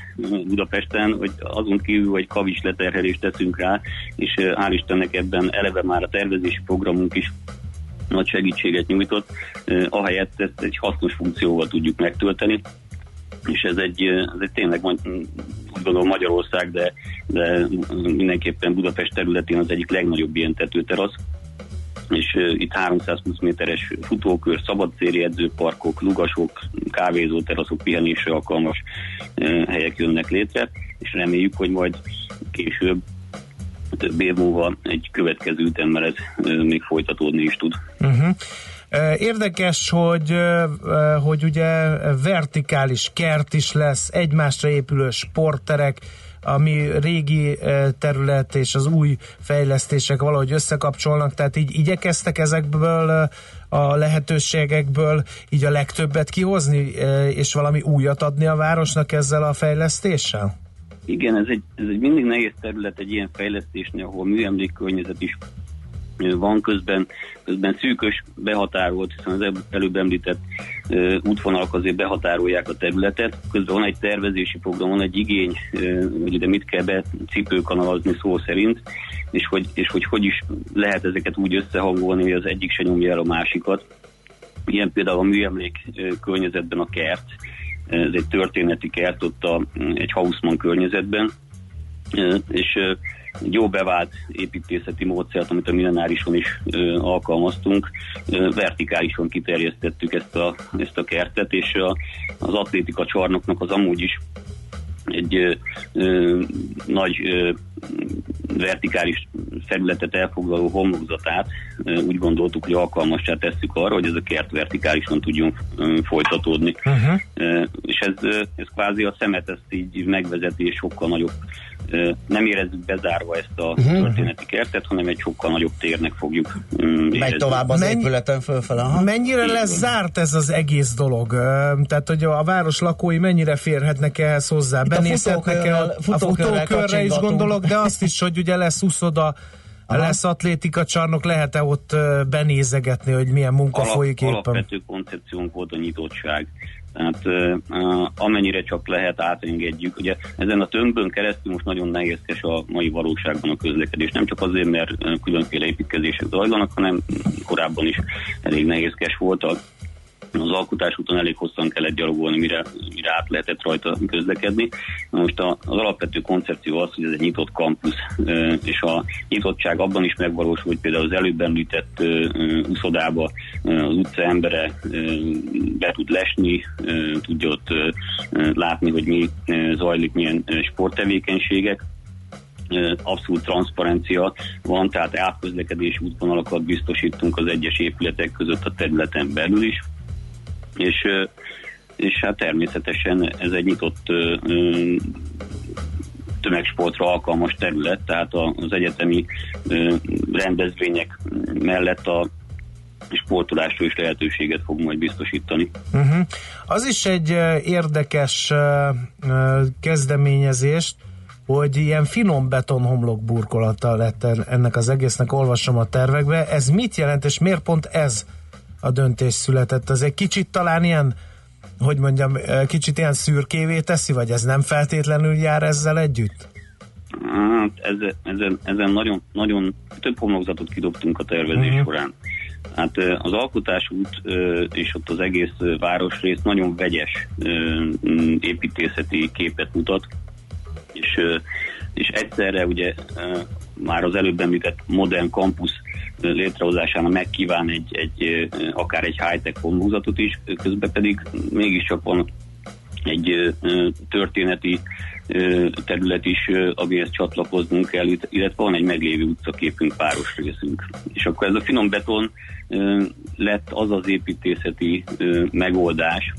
Budapesten, hogy azon kívül, hogy kavis leterhelést teszünk rá, és hál' Istennek ebben eleve már a tervezési programunk is nagy segítséget nyújtott, ahelyett ezt egy hasznos funkcióval tudjuk megtölteni, és ez egy, ez egy tényleg magy- úgy gondolom Magyarország, de, de mindenképpen Budapest területén az egyik legnagyobb ilyen tetőterasz, és itt 320 méteres futókör, szabadtéri edzőparkok, lugasok, kávézóteraszok, pihenésre alkalmas helyek jönnek létre, és reméljük, hogy majd később több év múlva egy következő ütemmel ez még folytatódni is tud. Uh-huh. Érdekes, hogy, hogy ugye vertikális kert is lesz, egymásra épülő sportterek, ami régi terület és az új fejlesztések valahogy összekapcsolnak, tehát így igyekeztek ezekből a lehetőségekből így a legtöbbet kihozni, és valami újat adni a városnak ezzel a fejlesztéssel? Igen, ez egy, ez egy mindig nehéz terület egy ilyen fejlesztésnél, ahol műemlék környezet is van közben, közben szűkös, behatárolt, hiszen az el- előbb említett ö, útvonalak azért behatárolják a területet, közben van egy tervezési program, van egy igény, ö, hogy ide mit kell becipőkanalazni szó szerint, és hogy, és hogy hogy is lehet ezeket úgy összehangolni, hogy az egyik se nyomja el a másikat. Ilyen például a műemlék környezetben a kert, ez egy történeti kert ott a, egy Hausmann környezetben, és egy jó bevált építészeti módszert, amit a millenárison is ö, alkalmaztunk, ö, vertikálisan kiterjesztettük ezt a, ezt a kertet, és a, az atlétika csarnoknak az amúgy is egy ö, ö, nagy ö, vertikális felületet elfoglaló homlokzatát ö, úgy gondoltuk, hogy alkalmassá tesszük arra, hogy ez a kert vertikálisan tudjon ö, folytatódni. Uh-huh. Ö, és ez, ö, ez kvázi a szemet ezt így megvezeti, és sokkal nagyobb nem érezzük bezárva ezt a Mhm. történeti kertet, hanem egy sokkal nagyobb térnek fogjuk mm, Megy érezni. tovább az Mennyi- épületen fölfele. Aha. Mennyire lesz zárt ez az egész dolog? Tehát, hogy a város lakói mennyire férhetnek ehhez hozzá? Itt a Benézhetnek el futókörrel- a futókörre is gondolok, de azt is, hogy ugye lesz úszoda, Aha. lesz atlétika csarnok, lehet-e ott benézegetni, hogy milyen munka Alap, folyik éppen? alapvető koncepciónk volt a nyitottság. Tehát amennyire csak lehet átengedjük. Ugye ezen a tömbön keresztül most nagyon nehézkes a mai valóságban a közlekedés. Nem csak azért, mert különféle építkezések zajlanak, hanem korábban is elég nehézkes volt a az alkotásúton elég hosszan kellett gyalogolni, mire, mire át lehetett rajta közlekedni. Na Most az alapvető koncepció az, hogy ez egy nyitott kampusz, és a nyitottság abban is megvalósul, hogy például az előbb említett ö, az utca embere be tud lesni, tudja ott látni, hogy mi zajlik, milyen sporttevékenységek, abszolút transzparencia van, tehát átközlekedési útvonalakat biztosítunk az egyes épületek között a területen belül is, és, és hát természetesen ez egy nyitott tömegsportra alkalmas terület, tehát az egyetemi rendezvények mellett a sportolásra is lehetőséget fog majd biztosítani. Uh-huh. Az is egy érdekes kezdeményezést, hogy ilyen finom betonhomlok burkolata lett en- ennek az egésznek, olvasom a tervekbe. Ez mit jelent, és miért pont ez a döntés született? Az egy kicsit talán ilyen, hogy mondjam, kicsit ilyen szürkévé teszi, vagy ez nem feltétlenül jár ezzel együtt? Hát ezen, ezen, ezen nagyon, nagyon több homlokzatot kidobtunk a tervezés uh-huh. során. Hát az alkotásút ö, és ott az egész városrész nagyon vegyes építészeti képet mutat, és, és egyszerre ugye már az előbb említett modern kampusz ö, létrehozásának megkíván egy, egy akár egy high-tech homlokzatot is, közben pedig mégiscsak van egy történeti terület is, amihez csatlakoznunk kell, illet- illetve van egy meglévő utcaképünk, páros részünk. És akkor ez a finom beton lett az az építészeti megoldás,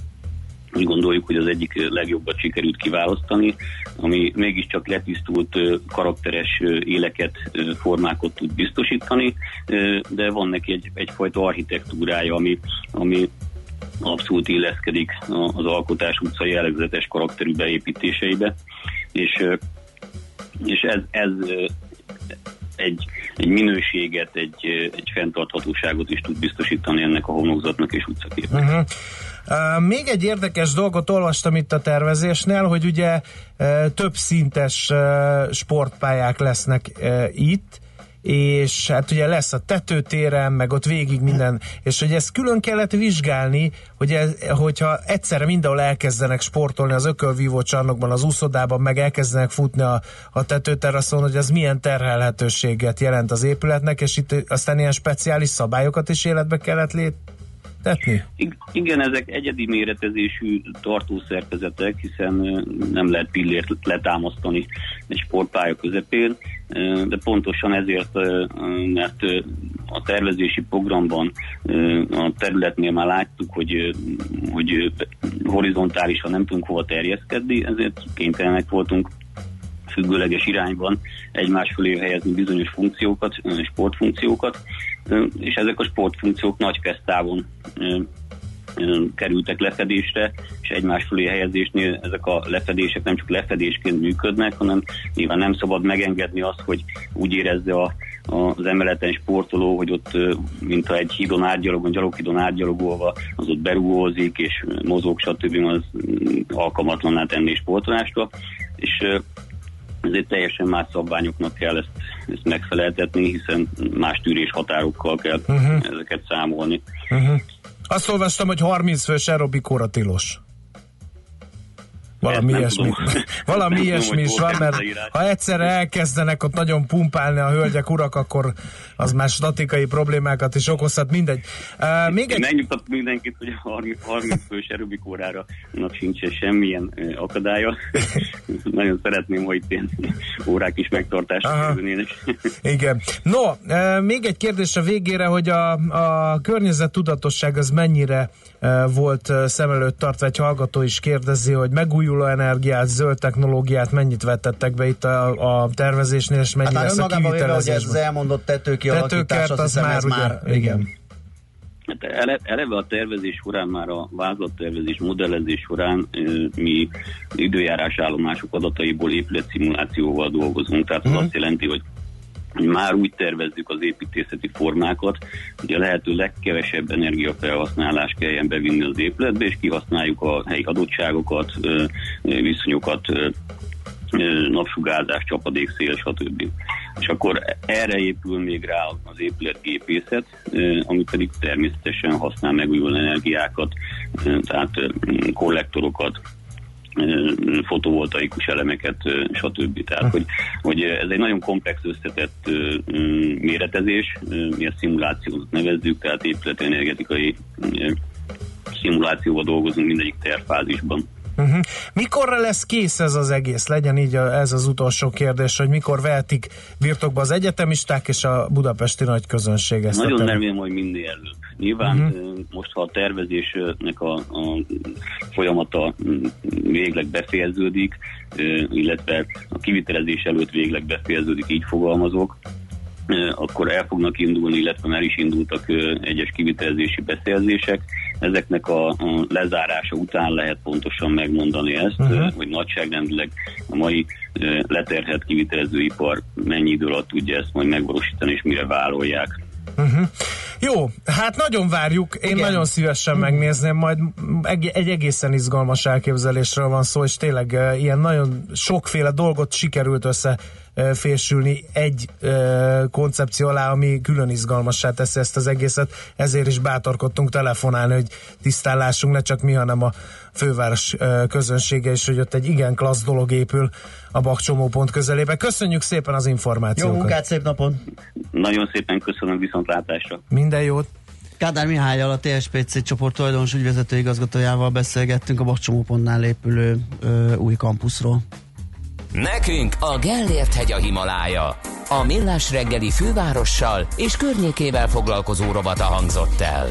úgy gondoljuk, hogy az egyik legjobbat sikerült kiválasztani, ami mégiscsak letisztult, karakteres éleket, formákat tud biztosítani, de van neki egy, egyfajta architektúrája, ami, ami abszolút illeszkedik az Alkotás utca jellegzetes karakterű beépítéseibe, és, és ez, ez egy, egy minőséget, egy, egy fenntarthatóságot is tud biztosítani ennek a homlokzatnak és utcaképnek. Uh-huh. Még egy érdekes dolgot olvastam itt a tervezésnél, hogy ugye több szintes sportpályák lesznek itt, és hát ugye lesz a tetőtéren, meg ott végig minden, és hogy ezt külön kellett vizsgálni, hogy ez, hogyha egyszerre mindenhol elkezdenek sportolni az ökölvívó csarnokban, az úszodában, meg elkezdenek futni a, a tetőteraszon, hogy az milyen terhelhetőséget jelent az épületnek, és itt aztán ilyen speciális szabályokat is életbe kellett léptetni? Ig- Igen, ezek egyedi méretezésű tartószerkezetek, hiszen nem lehet pillért letámasztani egy sportpálya közepén, de pontosan ezért, mert a tervezési programban a területnél már láttuk, hogy, hogy horizontálisan nem tudunk hova terjeszkedni, ezért kénytelenek voltunk függőleges irányban egymás fölé helyezni bizonyos funkciókat, sportfunkciókat, és ezek a sportfunkciók nagy távon kerültek lefedésre, és egymás fölé helyezésnél ezek a lefedések nem csak lefedésként működnek, hanem nyilván nem szabad megengedni azt, hogy úgy érezze a, a, az emeleten sportoló, hogy ott, mint ha egy hídon átgyalogon, gyaloghídon átgyalogolva, az ott berúgózik, és mozog, stb. az mm, alkalmatlaná tenni sportolásra, és ezért teljesen más szabványoknak kell ezt, ezt megfeleltetni, hiszen más tűrés határokkal kell uh-huh. ezeket számolni. Uh-huh. Azt olvastam, hogy 30 fős aerobikóra tilos. Valami ilyesmi, tudom. [laughs] valami Nem ilyesmi tudom, is van, mert ha egyszerre elkezdenek ott nagyon pumpálni a hölgyek, urak, akkor az már statikai problémákat is okozhat, mindegy. Uh, még Én egy... megnyugtatok mindenkit, hogy a 30, 30 fős erőbik órára sincsen semmilyen ö, akadálya. [laughs] Nagyon szeretném, hogy ilyen órák is megtartásra kerülnének. [laughs] Igen. No, uh, még egy kérdés a végére, hogy a, a környezet tudatosság az mennyire uh, volt szem előtt tartva, egy hallgató is kérdezi, hogy megújuló energiát, zöld technológiát mennyit vettettek be itt a, a tervezésnél, és mennyi Hát lesz a véve, hogy ez az kivitelezésben. elmondott tetőkialakítás, Tetőkert azt az hiszem, már ez ugye, már, igen. igen. Hát ele, eleve a tervezés során, már a vázlattervezés, modellezés során mi időjárás állomások adataiból épületszimulációval dolgozunk. Tehát az azt jelenti, hogy már úgy tervezzük az építészeti formákat, hogy a lehető legkevesebb energiafelhasználás kelljen bevinni az épületbe, és kihasználjuk a helyi adottságokat, viszonyokat, napsugárzás, csapadék, szél, stb. és akkor erre épül még rá az épületgépészet, ami pedig természetesen használ megújuló energiákat, tehát kollektorokat, fotovoltaikus elemeket, stb. Tehát, hogy, hogy ez egy nagyon komplex összetett méretezés, mi a szimulációt nevezzük, tehát épületenergetikai szimulációval dolgozunk mindegyik tervfázisban. Uh-huh. Mikorra lesz kész ez az egész? Legyen így a, ez az utolsó kérdés, hogy mikor vehetik birtokba az egyetemisták és a budapesti nagy közönség ezt Nagyon remélem, hogy minél előbb. Nyilván uh-huh. most, ha a tervezésnek a, a folyamata végleg befejeződik, illetve a kivitelezés előtt végleg befejeződik, így fogalmazok, akkor el fognak indulni, illetve már is indultak egyes kivitelezési beszerzések. Ezeknek a, lezárása után lehet pontosan megmondani ezt, Mhm. uh-huh. hogy nagyságrendileg a mai ö, leterhelt kivitelezőipar mennyi idő alatt tudja ezt majd megvalósítani, és mire vállalják. Uh-huh. Jó, hát nagyon várjuk, én Igen. nagyon szívesen megnézném, majd egy, egy egészen izgalmas elképzelésről van szó, és tényleg ilyen nagyon sokféle dolgot sikerült össze uh, fésülni egy uh, koncepció alá, ami külön izgalmassá teszi ezt az egészet, ezért is bátorkodtunk telefonálni, hogy tisztállásunk ne csak mi, hanem a főváros közönsége, és hogy ott egy igen klassz dolog épül a bakcsomópont közelébe. Köszönjük szépen az Jó információkat! munkát, szép napon! Nagyon szépen köszönöm viszontlátásra. Minden jót! Kádár Mihályal, a TSPC csoport tulajdonos ügyvezető igazgatójával beszélgettünk a Bakcsomópontnál épülő ö, új kampuszról. Nekünk a Gellért hegy a Himalája. A Millás reggeli fővárossal és környékével foglalkozó rovata hangzott el.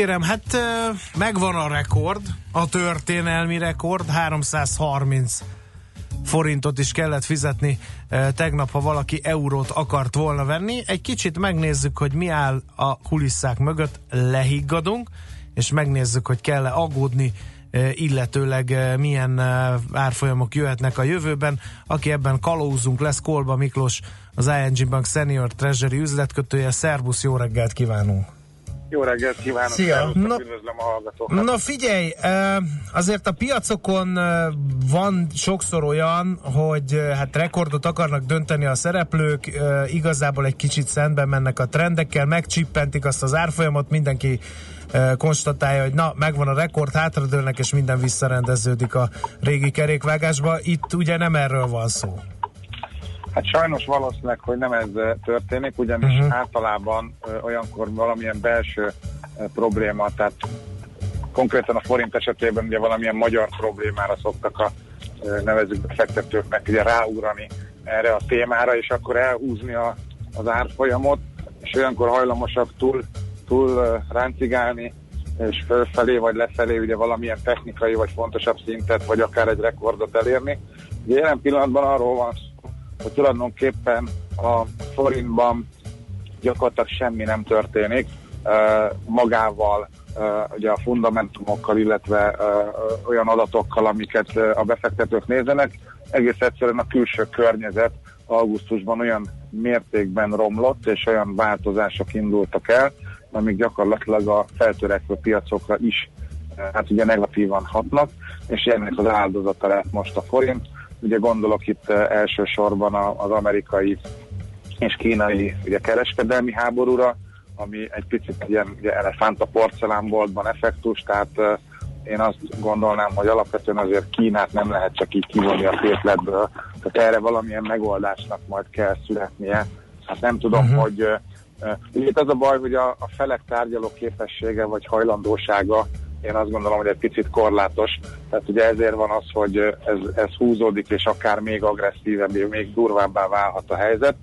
Kérem, hát megvan a rekord, a történelmi rekord, 330 forintot is kellett fizetni tegnap, ha valaki eurót akart volna venni. Egy kicsit megnézzük, hogy mi áll a kulisszák mögött, lehiggadunk, és megnézzük, hogy kell-e aggódni, illetőleg milyen árfolyamok jöhetnek a jövőben. Aki ebben kalózunk lesz, Kolba Miklós, az ING Bank Senior Treasury üzletkötője. Szerbusz, jó reggelt kívánunk! Jó reggelt kívánok! Szia! Szervusztok, Na- Üdvözlöm a hallgatókat! Na figyelj, azért a piacokon van sokszor olyan, hogy hát rekordot akarnak dönteni a szereplők, igazából egy kicsit szemben mennek a trendekkel, megcsippentik azt az árfolyamot, mindenki konstatálja, hogy na, megvan a rekord, hátradőlnek, és minden visszarendeződik a régi kerékvágásba. Itt ugye nem erről van szó. Hát sajnos valószínűleg, hogy nem ez eh, történik, ugyanis uh-huh. általában ö, olyankor valamilyen belső ö, probléma, tehát konkrétan a forint esetében ugye valamilyen magyar problémára szoktak a ö, nevezük befektetőknek ugye ráugrani erre a témára, és akkor elhúzni a, az árfolyamot, és olyankor hajlamosak túl, túl ráncigálni, és fölfelé vagy lefelé ugye valamilyen technikai vagy fontosabb szintet, vagy akár egy rekordot elérni. Ugye jelen pillanatban arról van szó, hogy tulajdonképpen a forintban gyakorlatilag semmi nem történik magával, ugye a fundamentumokkal, illetve olyan adatokkal, amiket a befektetők nézenek. Egész egyszerűen a külső környezet augusztusban olyan mértékben romlott, és olyan változások indultak el, amik gyakorlatilag a feltörekvő piacokra is hát ugye negatívan hatnak, és ennek az áldozata lett most a forint. Ugye gondolok itt uh, elsősorban az amerikai és kínai ugye, kereskedelmi háborúra, ami egy picit ilyen ugye, elefánt a porcelánboltban effektus, tehát uh, én azt gondolnám, hogy alapvetően azért Kínát nem lehet csak így kivonni a képletből, tehát erre valamilyen megoldásnak majd kell születnie. Hát nem tudom, uh-huh. hogy ugye itt az a baj, hogy a, a felek tárgyaló képessége vagy hajlandósága én azt gondolom, hogy egy picit korlátos. Tehát ugye ezért van az, hogy ez, ez húzódik, és akár még agresszívebbé, még durvábbá válhat a helyzet.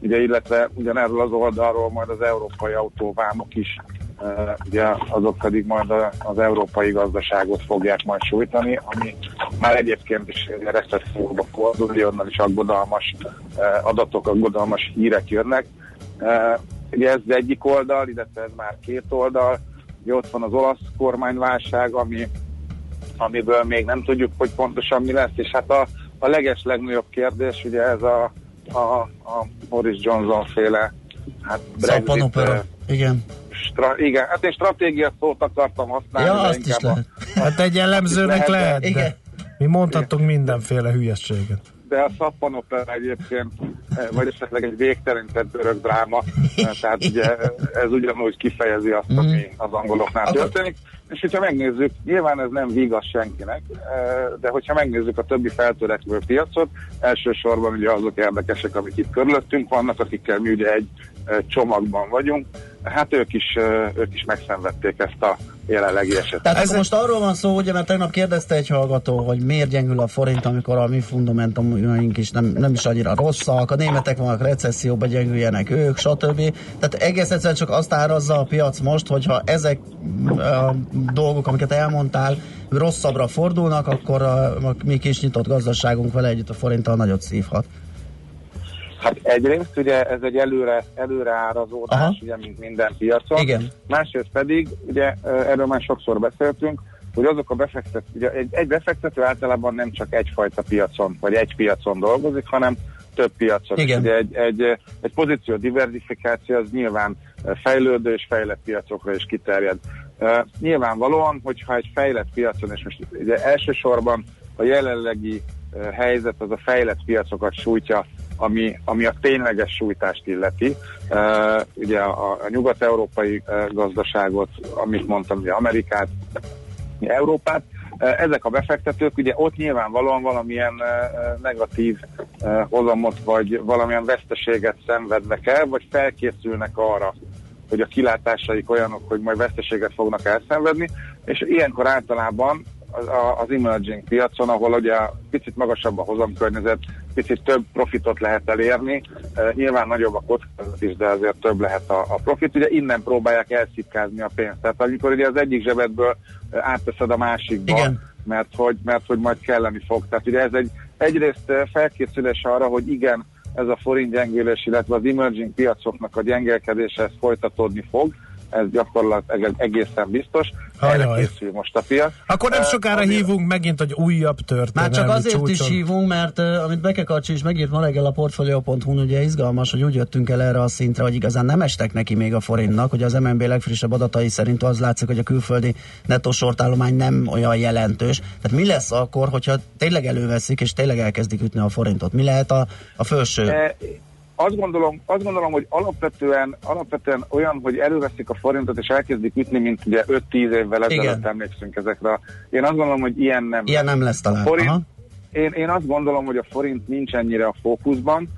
Ugye, illetve ugyanerről az oldalról majd az európai autóvámok is, uh, ugye azok pedig majd az európai gazdaságot fogják majd sújtani, ami már egyébként is recesszióba fordul, onnan is aggodalmas uh, adatok, aggodalmas hírek jönnek. Uh, ugye ez egyik oldal, illetve ez már két oldal. Ugye ott van az olasz kormányválság, ami, amiből még nem tudjuk, hogy pontosan mi lesz, és hát a, a leges legnagyobb kérdés, ugye ez a, a, a Boris Johnson féle hát eh, Igen. Stra- igen, hát én stratégia szót akartam használni. Ja, azt is inkább a- lehet. Hát egy [laughs] jellemzőnek lehet, Igen. de mi mondhatunk mindenféle hülyességet. De a szappanopera egyébként, eh, vagy esetleg egy végtelenített örök dráma, eh, tehát ugye ez ugyanúgy kifejezi azt, ami az angoloknál történik. És hogyha megnézzük, nyilván ez nem vígas senkinek, eh, de hogyha megnézzük a többi feltörekvő piacot, elsősorban ugye azok érdekesek, amik itt körülöttünk vannak, akikkel mi ugye egy eh, csomagban vagyunk, hát ők is, eh, ők is megszenvedték ezt a jelenlegi esetet. Tehát akkor most arról van szó, ugye, mert tegnap kérdezte egy hallgató, hogy miért gyengül a forint, amikor a mi fundamentumjaink is nem, nem is annyira rosszak, a németek vannak recesszióba, gyengüljenek ők, stb. Tehát egész egyszerűen csak azt árazza a piac most, hogyha ezek a dolgok, amiket elmondtál, rosszabbra fordulnak, akkor a, a mi kis nyitott gazdaságunk vele együtt a forinttal nagyot szívhat. Hát egyrészt ugye ez egy előre, előre árazódás, Aha. ugye, mint minden piacon. Igen. Másrészt pedig, ugye erről már sokszor beszéltünk, hogy azok a befektető, ugye egy, egy befektető általában nem csak egyfajta piacon, vagy egy piacon dolgozik, hanem több piacon. Igen. Ugye egy, egy, egy pozíció diversifikáció az nyilván fejlődő és fejlett piacokra is kiterjed. Uh, nyilvánvalóan, hogyha egy fejlett piacon, és most ugye elsősorban a jelenlegi helyzet az a fejlett piacokat sújtja, ami, ami a tényleges sújtást illeti. Uh, ugye a, a nyugat-európai uh, gazdaságot, amit mondtam, ugye Amerikát, Európát. Uh, Ezek a befektetők, ugye ott nyilvánvalóan valamilyen uh, negatív uh, hozamot, vagy valamilyen veszteséget szenvednek el, vagy felkészülnek arra, hogy a kilátásaik olyanok, hogy majd veszteséget fognak elszenvedni, és ilyenkor általában az, emerging piacon, ahol ugye picit magasabb a hozamkörnyezet, picit több profitot lehet elérni, E, nyilván nagyobb a kockázat is, de azért több lehet a, a profit. Ugye innen próbálják elszipkázni a pénzt. Tehát amikor ugye az egyik zsebedből e, átteszed a másikba, Igen. mert hogy, mert hogy majd kelleni fog. Tehát ugye ez egy egyrészt e, felkészülés arra, hogy igen, ez a forint gyengülés, illetve az emerging piacoknak a gyengelkedése ez folytatódni fog, ez gyakorlatilag egészen biztos. Erre Ajaj. készül most a piac. Akkor nem sokára azért- hívunk megint, hogy újabb Már történelmi csak azért csúcson. is hívunk, mert uh, amit Beke Kacsi is megírt ma reggel a Portfolio.hu-n, ugye izgalmas, hogy úgy jöttünk el erre a szintre, hogy igazán nem estek neki még a forintnak, hogy az MNB legfrissebb adatai szerint az látszik, hogy a külföldi nettó sortállomány nem olyan jelentős. Tehát mi lesz akkor, hogyha tényleg előveszik, és tényleg elkezdik ütni a forintot? Mi lehet a, a felső? E, azt gondolom, azt gondolom, hogy alapvetően, alapvetően olyan, hogy előveszik a forintot és elkezdik ütni, mint ugye 5-10 évvel ezelőtt emlékszünk ezekre. Én azt gondolom, hogy ilyen nem. Ilyen nem lesz talán. A forint, Aha. én, én azt gondolom, hogy a forint nincs ennyire a fókuszban,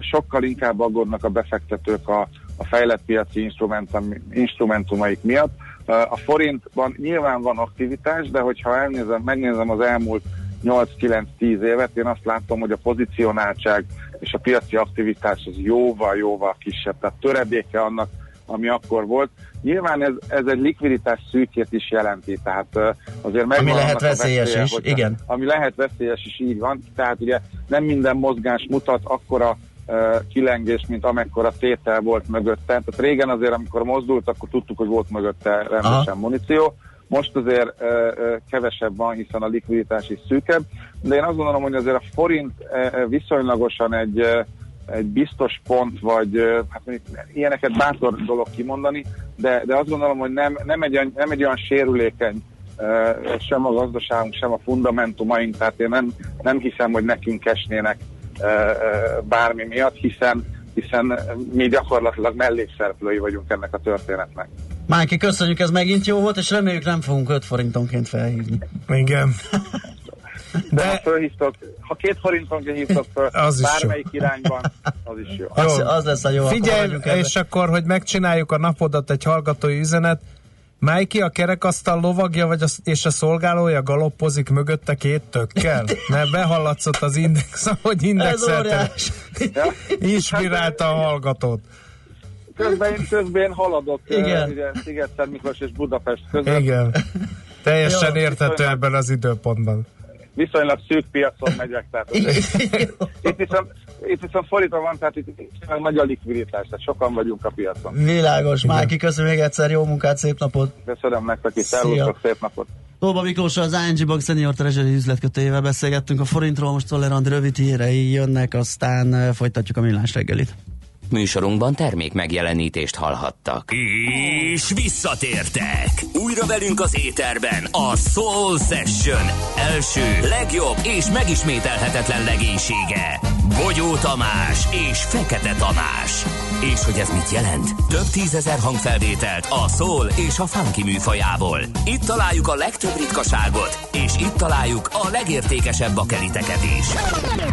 sokkal inkább aggódnak a befektetők a, a fejlett piaci instrumentum, instrumentumaik miatt. A forintban nyilván van aktivitás, de hogyha elnézem, megnézem az elmúlt 8-9-10 évet, én azt látom, hogy a pozicionáltság és a piaci aktivitás az jóval-jóval kisebb, tehát töredéke annak, ami akkor volt. Nyilván ez, ez egy likviditás szűkét is jelenti, tehát azért megvan Ami lehet veszélyes veszélye, is, hogyha- igen. Ami lehet veszélyes is, így van. Tehát ugye nem minden mozgás mutat akkora kilengés, mint amekkora tétel volt mögötte. Tehát régen azért, amikor mozdult, akkor tudtuk, hogy volt mögötte rendesen muníció. Most azért kevesebb van, hiszen a likviditás is szűkebb, de én azt gondolom, hogy azért a forint viszonylagosan egy egy biztos pont, vagy hát mondjuk ilyeneket bátor dolog kimondani, de, de azt gondolom, hogy nem, nem, egy, olyan- nem egy olyan sérülékeny sem a gazdaságunk, sem a fundamentumaink, tehát én nem, nem hiszem, hogy nekünk esnének bármi miatt, hiszen, hiszen mi gyakorlatilag mellékszereplői vagyunk ennek a történetnek. Májki, köszönjük, ez megint jó volt, és reméljük nem fogunk 5 forintonként felhívni. Igen. De, [laughs] De- ha fölhívtok, ha két forintonként hívtok föl, [laughs] Az is jó. bármelyik irányban, az is jó. Az, az lesz a jó, akkor Figyelj, ebbe. és akkor, hogy megcsináljuk a napodat, egy hallgatói üzenet. Májki a kerekasztal lovagja vagy a, és a szolgálója galoppozik mögötte két tökkel? [laughs] Mert behallatszott az index, ahogy Ez indexelte. óriás. Ja? Inspirálta a hallgatót. Közben én, közben haladok Igen. ugye, Sziget Miklós és Budapest között. Igen. Teljesen Jó, érthető ebben az időpontban. Viszonylag szűk piacon megyek, tehát itt viszont, itt viszont fordítva van, tehát itt, itt nagy a likviditás, tehát sokan vagyunk a piacon. Világos, Májki, köszönjük még egyszer, jó munkát, szép napot! Köszönöm nektek is, szervusztok, szép napot! Tóba Miklóssal, az ING Bank Senior Treasury üzletkötőjével beszélgettünk a forintról, most Toller Andi rövid hírei jönnek, aztán folytatjuk a millás reggelit. Műsorunkban termék megjelenítést hallhattak. És visszatértek! Újra velünk az éterben a Soul Session első, legjobb és megismételhetetlen legénysége. Bogyó Tamás és Fekete Tamás. És hogy ez mit jelent? Több tízezer hangfelvételt a soul és a funky műfajából. Itt találjuk a legtöbb ritkaságot, és itt találjuk a legértékesebb bakeliteket is.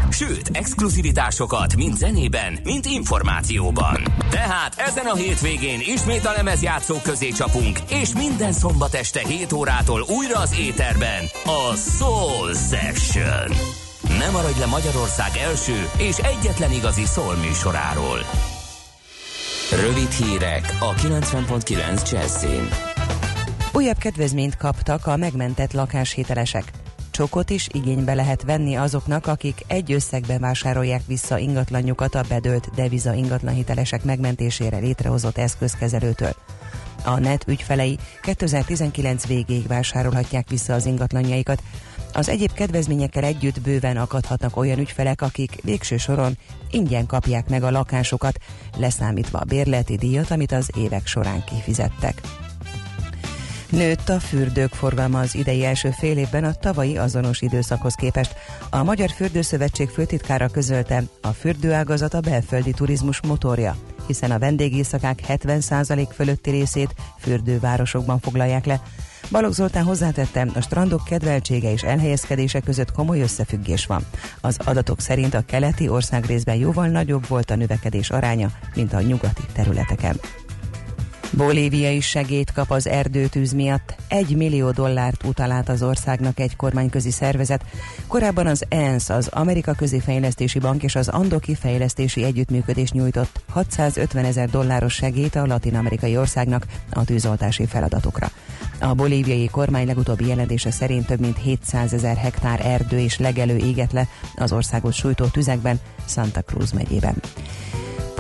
Sőt, exkluzivitásokat mind zenében, mind információban. Tehát ezen a hétvégén ismét a lemezjátszó közé csapunk, és minden szombat este 7 órától újra az éterben a Soul Session. Ne maradj le Magyarország első és egyetlen igazi soul műsoráról. Rövid hírek a 90.9 Jazzin. Újabb kedvezményt kaptak a megmentett lakáshitelesek. Csokot is igénybe lehet venni azoknak, akik egy összegben vásárolják vissza ingatlanjukat a bedölt deviza ingatlanhitelesek megmentésére létrehozott eszközkezelőtől. A net ügyfelei 2019 végéig vásárolhatják vissza az ingatlanjaikat. Az egyéb kedvezményekkel együtt bőven akadhatnak olyan ügyfelek, akik végső soron ingyen kapják meg a lakásokat, leszámítva a bérleti díjat, amit az évek során kifizettek. Nőtt a fürdők forgalma az idei első fél évben a tavalyi azonos időszakhoz képest. A Magyar Fürdőszövetség főtitkára közölte, a fürdőágazat a belföldi turizmus motorja, hiszen a vendégészakák 70% fölötti részét fürdővárosokban foglalják le. Balogh Zoltán hozzátette, a strandok kedveltsége és elhelyezkedése között komoly összefüggés van. Az adatok szerint a keleti országrészben jóval nagyobb volt a növekedés aránya, mint a nyugati területeken. Bolívia is segélyt kap az erdőtűz miatt. Egy millió dollárt utal át az országnak egy kormányközi szervezet. Korábban az ENSZ, az Amerika Közifejlesztési Bank és az Andoki Fejlesztési Együttműködés nyújtott 650 ezer dolláros segélyt a latin-amerikai országnak a tűzoltási feladatokra. A bolíviai kormány legutóbbi jelentése szerint több mint 700 ezer hektár erdő és legelő éget le az országot sújtó tüzekben Santa Cruz megyében.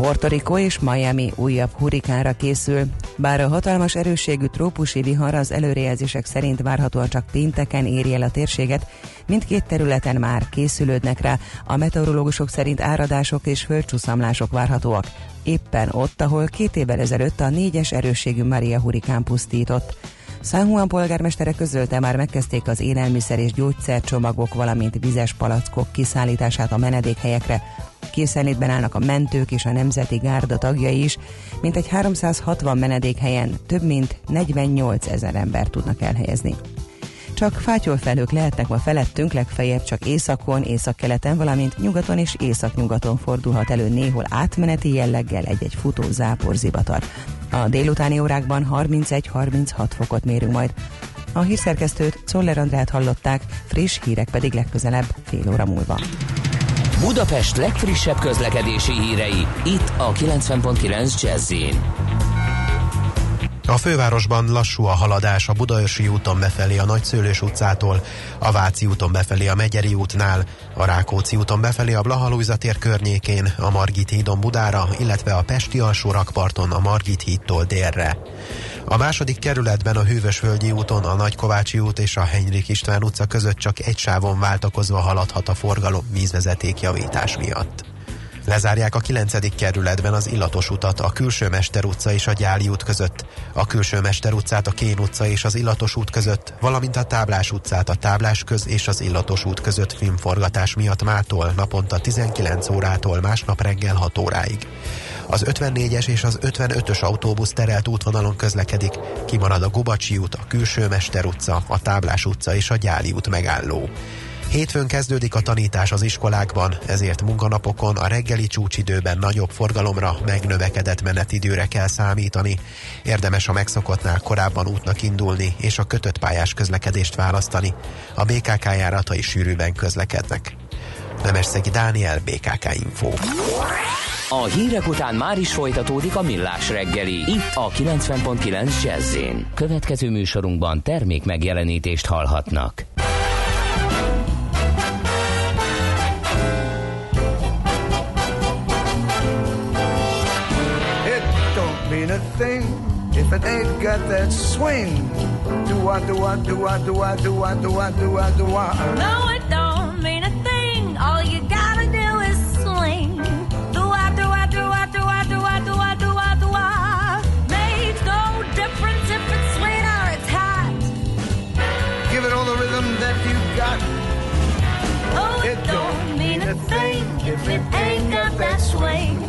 Puerto Rico és Miami újabb hurikánra készül. Bár a hatalmas erősségű trópusi vihar az előrejelzések szerint várhatóan csak pénteken éri el a térséget, mindkét területen már készülődnek rá, a meteorológusok szerint áradások és földcsúszamlások várhatóak. Éppen ott, ahol két évvel ezelőtt a négyes erősségű Maria hurikán pusztított. San Juan polgármestere közölte már megkezdték az élelmiszer és gyógyszercsomagok, valamint vizes palackok kiszállítását a menedékhelyekre. Készenlétben állnak a mentők és a Nemzeti Gárda tagjai is, mint egy 360 menedékhelyen több mint 48 ezer ember tudnak elhelyezni. Csak fátyolfelhők lehetnek ma felettünk, legfeljebb csak északon, északkeleten, valamint nyugaton és északnyugaton fordulhat elő néhol átmeneti jelleggel egy-egy futó zápor. A délutáni órákban 31-36 fokot mérünk majd. A hírszerkesztőt Czoller Andrát hallották, friss hírek pedig legközelebb fél óra múlva. Budapest legfrissebb közlekedési hírei, itt a 90.9 jazz a fővárosban lassú a haladás a Budaörsi úton befelé a Nagyszőlős utcától, a Váci úton befelé a Megyeri útnál, a Rákóczi úton befelé a Blahalújza tér környékén, a Margit hídon Budára, illetve a Pesti alsó rakparton a Margit hídtól délre. A második kerületben a Hűvösvölgyi úton a Nagykovácsi út és a Henrik István utca között csak egy sávon váltakozva haladhat a forgalom vízvezeték javítás miatt. Lezárják a 9. kerületben az Illatos utat a Külső Mester utca és a Gyáli út között, a Külső Mester utcát a Kén utca és az Illatos út között, valamint a Táblás utcát a Táblás köz és az Illatos út között filmforgatás miatt mától naponta 19 órától másnap reggel 6 óráig. Az 54-es és az 55-ös autóbusz terelt útvonalon közlekedik, kimarad a Gubacsi út, a Külső Mester utca, a Táblás utca és a Gyáli út megálló. Hétfőn kezdődik a tanítás az iskolákban, ezért munkanapokon a reggeli csúcsidőben nagyobb forgalomra, megnövekedett menetidőre kell számítani. Érdemes a megszokottnál korábban útnak indulni és a kötött pályás közlekedést választani. A BKK járatai sűrűben közlekednek. Nemesszegi Dániel, BKK Info. A hírek után már is folytatódik a millás reggeli, itt a 90.9 jazz Következő műsorunkban termék megjelenítést hallhatnak. It ain't got that swing. Do I, do I, do I, do I, do I, do I, do I, do I? No, it don't mean a thing. All you gotta do is swing. Do I, do I, do I, do I, do I, do I, do I, do I? Makes no difference if it's sweet or it's hot. Give it all the rhythm that you got. Oh, it, It don't mean a thing if it ain't got that swing.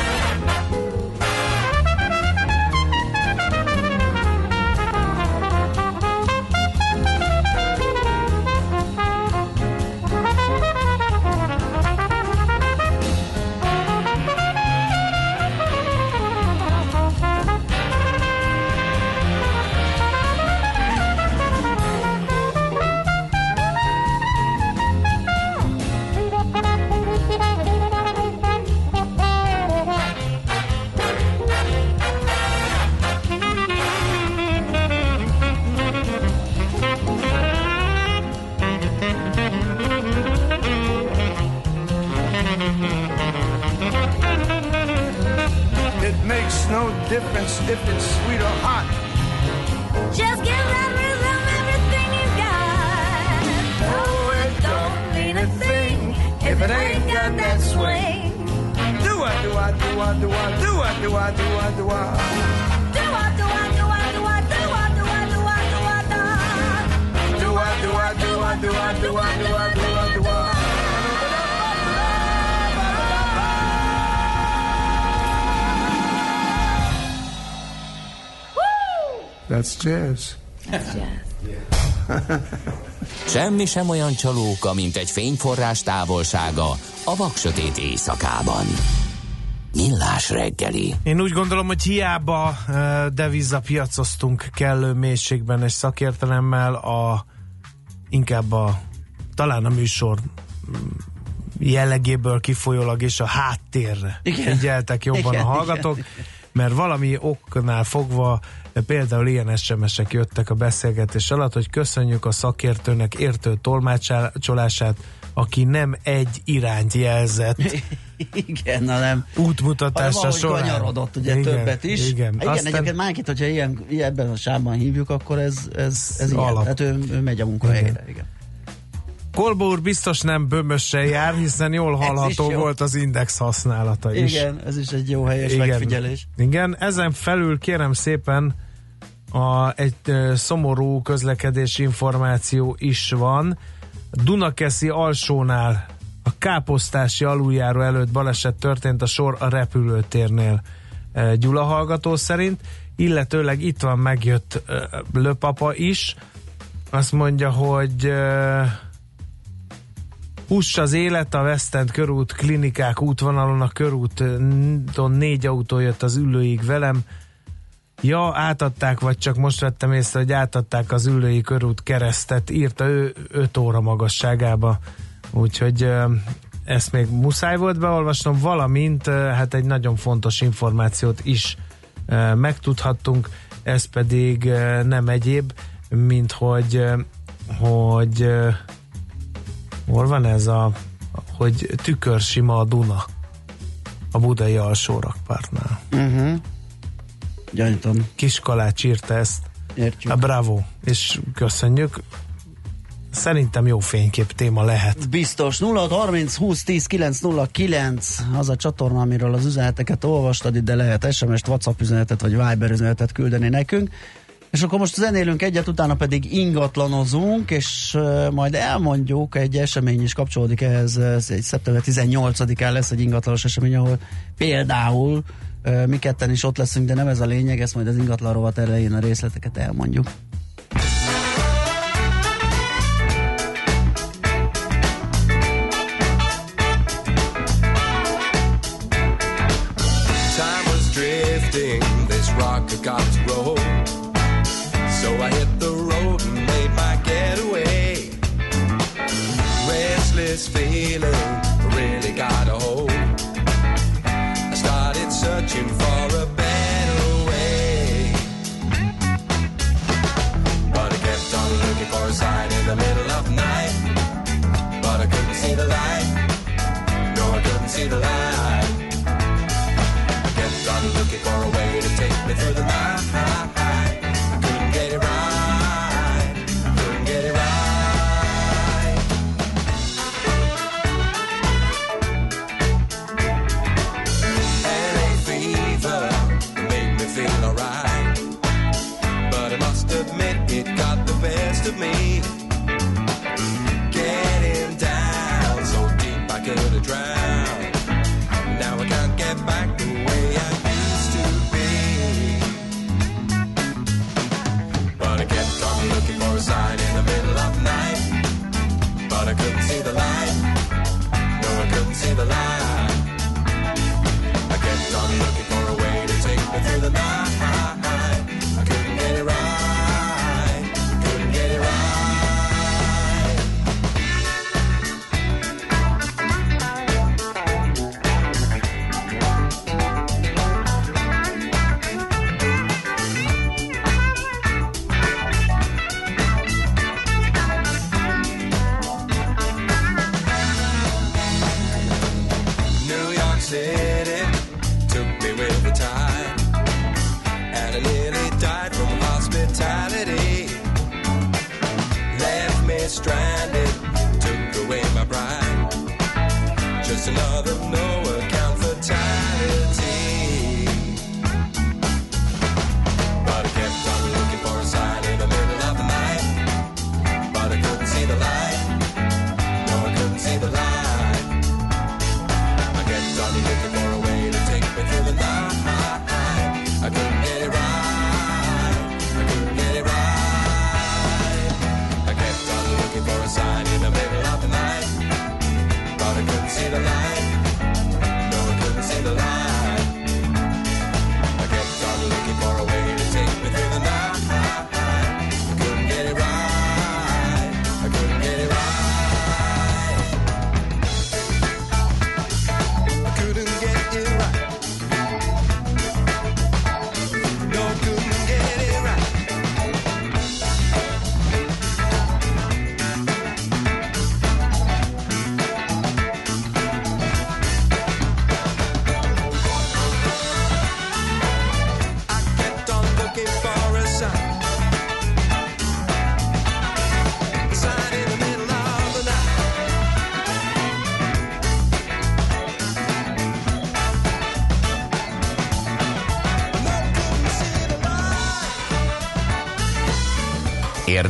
Semmi sem olyan csalóka, mint egy fényforrás távolsága a vaksötét éjszakában. Millás reggeli. Én úgy gondolom, hogy hiába uh, devizapiacoztunk kellő mélységben és szakértelemmel, a, inkább a, talán a műsor mm, jellegéből kifolyólag és a háttérre Igen. figyeltek jobban Igen, a hallgatók, igen. Mert valami oknál fogva például ilyen SMS-ek jöttek a beszélgetés alatt, hogy köszönjük a szakértőnek értő tolmácsolását, aki nem egy irányt jelzett [laughs] Igen, hanem útmutatása hanem során. kanyarodott ugye Igen, többet is. Igen, igen Aztán- egyébként Mákit, hogyha ilyen, ebben a sávban hívjuk, akkor ez, ez, ez ilyen. Alap. Hát ő, ő megy a munkahelyére. Igen. Kolba úr biztos nem bömössel jár, hiszen jól hallható volt az index használata is. Igen, ez is egy jó helyes megfigyelés. Igen, ezen felül kérem szépen a, egy ö, szomorú közlekedési információ is van. Dunakeszi alsónál a káposztási aluljáró előtt baleset történt a sor a repülőtérnél Gyula hallgató szerint, illetőleg itt van megjött Löpapa is, azt mondja, hogy ö, Huss az élet, a West End körút klinikák útvonalon, a körúton négy autó jött az ülőig velem. Ja, átadták, vagy csak most vettem észre, hogy átadták az ülői körút keresztet, írta ő 5 óra magasságába. Úgyhogy ezt még muszáj volt beolvasnom, valamint hát egy nagyon fontos információt is megtudhattunk, ez pedig nem egyéb, mint hogy, hogy hol van ez a, hogy tükörsima a Duna a budai alsórakpártnál. Uh-huh. Gyanítom. Kiskalács írta ezt. Értjük. A bravo, és köszönjük. Szerintem jó fénykép téma lehet. Biztos. 0 30 20 10 909 az a csatorna, amiről az üzeneteket olvastad, de lehet SMS-t, WhatsApp üzenetet vagy Viber üzenetet küldeni nekünk. És akkor most zenélünk egyet, utána pedig ingatlanozunk, és majd elmondjuk, egy esemény is kapcsolódik ehhez, ez egy szeptember 18-án lesz egy ingatlanos esemény, ahol például mi ketten is ott leszünk, de nem ez a lényeg, ezt majd az ingatlan rovat elején a részleteket elmondjuk.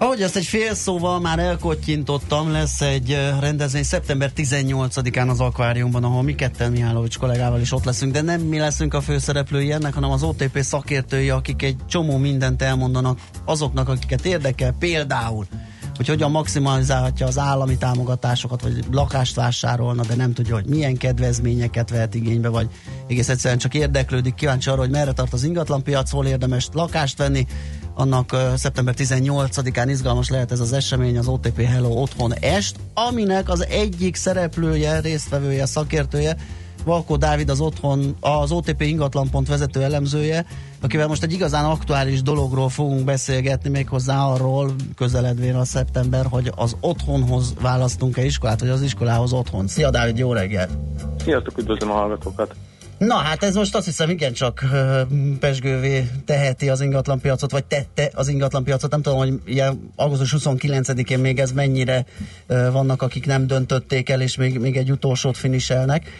Ahogy ezt egy fél szóval már elkottyintottam, lesz egy rendezvény szeptember 18-án az akváriumban, ahol mi ketten Mihálovics kollégával is ott leszünk, de nem mi leszünk a főszereplői ennek, hanem az OTP szakértői, akik egy csomó mindent elmondanak azoknak, akiket érdekel, például hogy hogyan maximalizálhatja az állami támogatásokat, vagy lakást vásárolna, de nem tudja, hogy milyen kedvezményeket vehet igénybe, vagy egész egyszerűen csak érdeklődik, kíváncsi arra, hogy merre tart az ingatlanpiac, hol érdemes lakást venni, annak szeptember 18-án izgalmas lehet ez az esemény, az OTP Hello Otthon Est, aminek az egyik szereplője, résztvevője, szakértője, Valkó Dávid az otthon, az OTP ingatlanpont vezető elemzője, akivel most egy igazán aktuális dologról fogunk beszélgetni, méghozzá arról közeledvén a szeptember, hogy az otthonhoz választunk-e iskolát, vagy az iskolához otthon. Szia Dávid, jó reggelt! Sziasztok, üdvözlöm a hallgatókat! Na hát ez most azt hiszem igencsak pesgővé teheti az ingatlanpiacot, vagy tette az ingatlanpiacot. Nem tudom, hogy ilyen augusztus 29-én még ez mennyire vannak, akik nem döntötték el, és még, még egy utolsót finiselnek.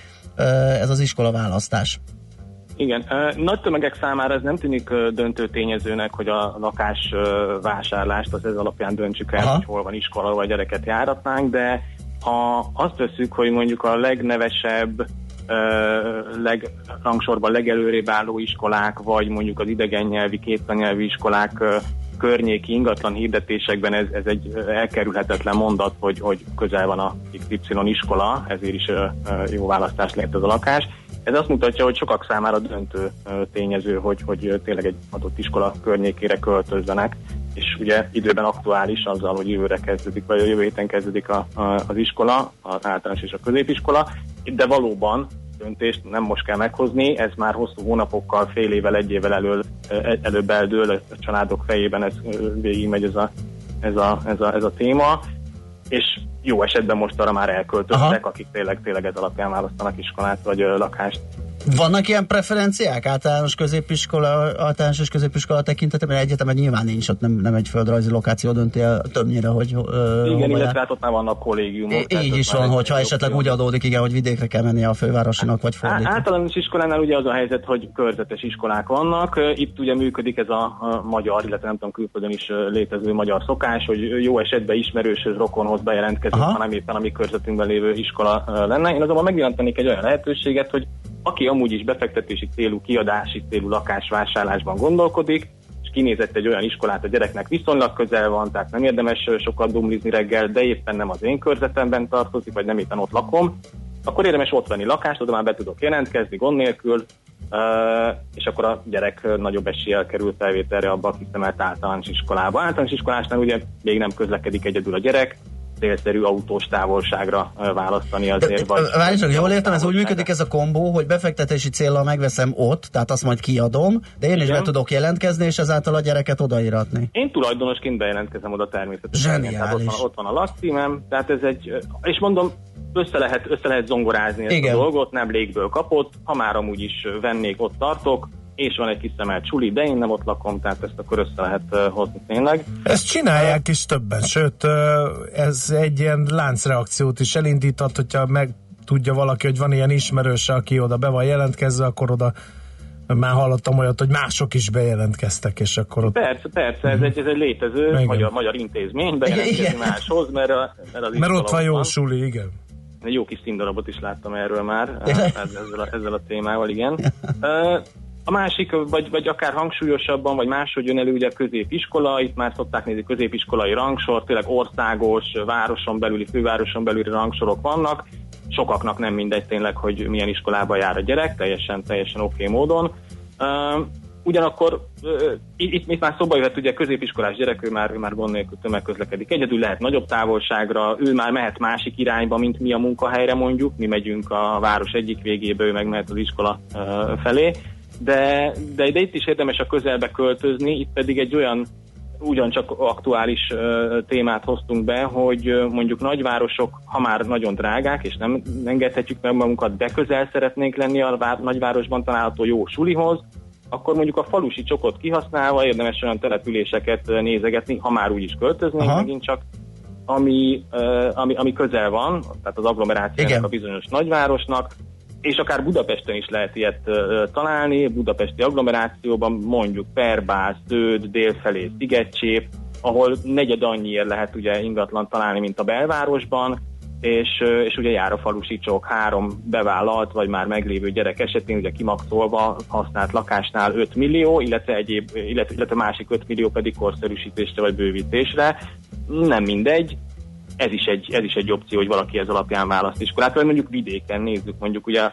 Ez az iskola választás. Igen, nagy tömegek számára ez nem tűnik döntő tényezőnek, hogy a lakás vásárlást az ez alapján döntsük el, Aha. hogy hol van iskola, vagy gyereket járatnánk, de ha azt veszük, hogy mondjuk a legnevesebb, ö, legrangsorban legelőrébb álló iskolák, vagy mondjuk az idegen nyelvi, kétanyelvi iskolák környéki ingatlan hirdetésekben ez, ez egy elkerülhetetlen mondat, hogy, hogy közel van a XY iskola, ezért is jó választás lehet ez a lakás. Ez azt mutatja, hogy sokak számára döntő tényező, hogy, hogy tényleg egy adott iskola környékére költözzenek, és ugye időben aktuális azzal, hogy jövőre kezdődik, vagy a jövő héten kezdődik a, a, az iskola, az általános és a középiskola, de valóban döntést nem most kell meghozni, ez már hosszú hónapokkal, fél évvel, egy évvel elől, ö, előbb eldől a családok fejében, ez végigmegy ez a, ez a, ez a, ez a téma, és jó esetben most arra már elköltöztek, Aha. akik tényleg, tényleg ez alapján választanak iskolát vagy lakást. Vannak ilyen preferenciák általános középiskola, általános és középiskola tekintetében? Egyetemen nyilván nincs, ott nem, nem egy földrajzi lokáció dönti el többnyire, hogy ö, Igen, illetve hát ott már vannak kollégiumok. Így is van, hogyha esetleg úgy adódik, igen, hogy vidékre kell menni a fővárosinak, vagy fordítva. Általános iskolánál ugye az a helyzet, hogy körzetes iskolák vannak. Itt ugye működik ez a, magyar, illetve nem tudom, külföldön is létező magyar szokás, hogy jó esetben ismerőshöz, rokonhoz bejelentkezünk, Aha. hanem éppen a mi körzetünkben lévő iskola lenne. Én azonban megjelentenék egy olyan lehetőséget, hogy aki amúgy is befektetési célú, kiadási célú lakásvásárlásban gondolkodik, és kinézett egy olyan iskolát a gyereknek viszonylag közel van, tehát nem érdemes sokat dumlizni reggel, de éppen nem az én körzetemben tartozik, vagy nem éppen ott lakom, akkor érdemes ott venni lakást, oda már be tudok jelentkezni gond nélkül, és akkor a gyerek nagyobb eséllyel kerül felvételre abba a kiszemelt általános iskolába. Általános iskolásnál ugye még nem közlekedik egyedül a gyerek, célszerű autós távolságra választani azért. vagy, Várj csak, jól értem, ez úgy működik ez a kombó, hogy befektetési céllal megveszem ott, tehát azt majd kiadom, de én is Igen. be tudok jelentkezni, és ezáltal a gyereket odaíratni. Én tulajdonosként bejelentkezem oda természetesen. Zseniális. Tehát ott van, ott van a lakcímem, tehát ez egy, és mondom, össze lehet, össze lehet zongorázni ezt Igen. a dolgot, nem légből kapott, ha már amúgy is vennék, ott tartok, és van egy kiszemelt suli, de én nem ott lakom, tehát ezt akkor össze lehet hozni tényleg. Ezt csinálják is többen, sőt, ez egy ilyen láncreakciót is elindíthat, hogyha meg tudja valaki, hogy van ilyen ismerőse, aki oda be van jelentkezve, akkor oda már hallottam olyat, hogy mások is bejelentkeztek, és akkor ott... Persze, persze, ez egy, ez egy létező Igen. magyar, magyar intézmény, bejelentkezni Igen. máshoz, mert, a, mert az Mert ott van jó suli, igen. Egy jó kis színdarabot is láttam erről már, ezzel a, ezzel a témával, igen. [laughs] A másik, vagy, vagy akár hangsúlyosabban, vagy máshogy jön elő ugye a középiskola, itt már szokták nézni középiskolai rangsor, tényleg országos, városon belüli, fővároson belüli rangsorok vannak, sokaknak nem mindegy tényleg, hogy milyen iskolába jár a gyerek, teljesen, teljesen oké okay módon. Uh, ugyanakkor uh, itt, itt már szóba jöhet, ugye középiskolás gyerek, ő már, már gond nélkül tömegközlekedik. Egyedül, lehet nagyobb távolságra, ő már mehet másik irányba, mint mi a munkahelyre mondjuk, mi megyünk a város egyik végébe, ő meg mehet az iskola uh, felé, de, de, de itt is érdemes a közelbe költözni, itt pedig egy olyan ugyancsak aktuális ö, témát hoztunk be, hogy ö, mondjuk nagyvárosok, ha már nagyon drágák, és nem engedhetjük meg magunkat, de közel szeretnénk lenni a vár, nagyvárosban található jó sulihoz, akkor mondjuk a falusi csokot kihasználva érdemes olyan településeket nézegetni, ha már úgy is költöznénk, Aha. megint csak ami, ö, ami, ami közel van, tehát az agglomerációnak Igen. a bizonyos nagyvárosnak, és akár Budapesten is lehet ilyet találni, budapesti agglomerációban mondjuk Perbász, Zöld, délfelé Szigetcsép, ahol negyed annyiért lehet ugye ingatlan találni, mint a belvárosban, és, és ugye jár a falusi csok három bevállalt, vagy már meglévő gyerek esetén, ugye kimaxolva használt lakásnál 5 millió, illetve, egyéb, illetve, illetve másik 5 millió pedig korszerűsítésre vagy bővítésre. Nem mindegy, ez is egy, ez is egy opció, hogy valaki ez alapján választ iskolát, vagy mondjuk vidéken nézzük, mondjuk ugye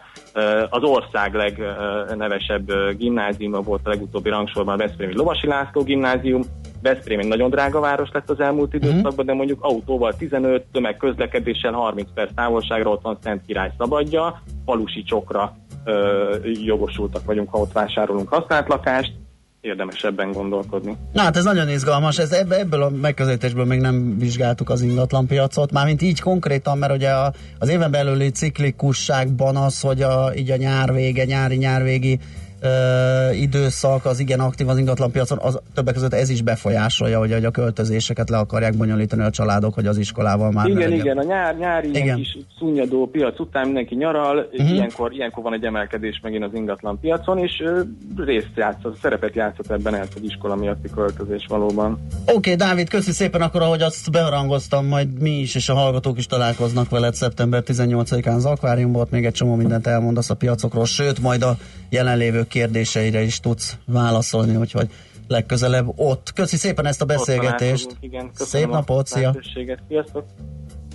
az ország legnevesebb gimnáziuma volt a legutóbbi rangsorban a Veszprémi Lovasi László gimnázium, Veszprém egy nagyon drága város lett az elmúlt időszakban, de mondjuk autóval 15, tömegközlekedéssel 30 perc távolságra ott van Szent Király szabadja, falusi csokra ö, jogosultak vagyunk, ha ott vásárolunk használt lakást, érdemes ebben gondolkodni. Na hát ez nagyon izgalmas, ez ebbe, ebből a megközelítésből még nem vizsgáltuk az ingatlanpiacot, mármint így konkrétan, mert ugye a, az éven belüli ciklikusságban az, hogy a, így a nyár vége, nyári nyárvégi ö, időszak az igen aktív az ingatlanpiacon, az többek között ez is befolyásolja, hogy, hogy a költözéseket le akarják bonyolítani a családok, hogy az iskolával már igen, legyen. igen, a nyár, nyári ilyen Igen. kis szunnyadó piac után mindenki nyaral, uh-huh. ilyenkor, ilyenkor van egy emelkedés megint az ingatlan piacon, és részt játszott, szerepet játszott ebben ez az iskola miatti költözés valóban. Oké, okay, Dávid, köszi szépen, akkor ahogy azt beharangoztam, majd mi is és a hallgatók is találkoznak veled szeptember 18-án az akváriumban, ott még egy csomó mindent elmondasz a piacokról, sőt, majd a jelenlévők kérdéseire is tudsz válaszolni, úgyhogy legközelebb ott. Köszi szépen ezt a beszélgetést. Igen, Szép napot, szia!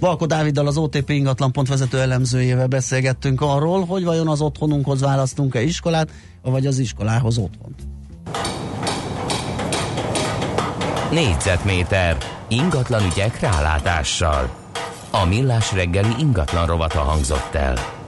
Valko Dáviddal az OTP ingatlan vezető elemzőjével beszélgettünk arról, hogy vajon az otthonunkhoz választunk-e iskolát, vagy az iskolához otthon. Négyzetméter ingatlan ügyek rálátással. A millás reggeli ingatlan rovata hangzott el.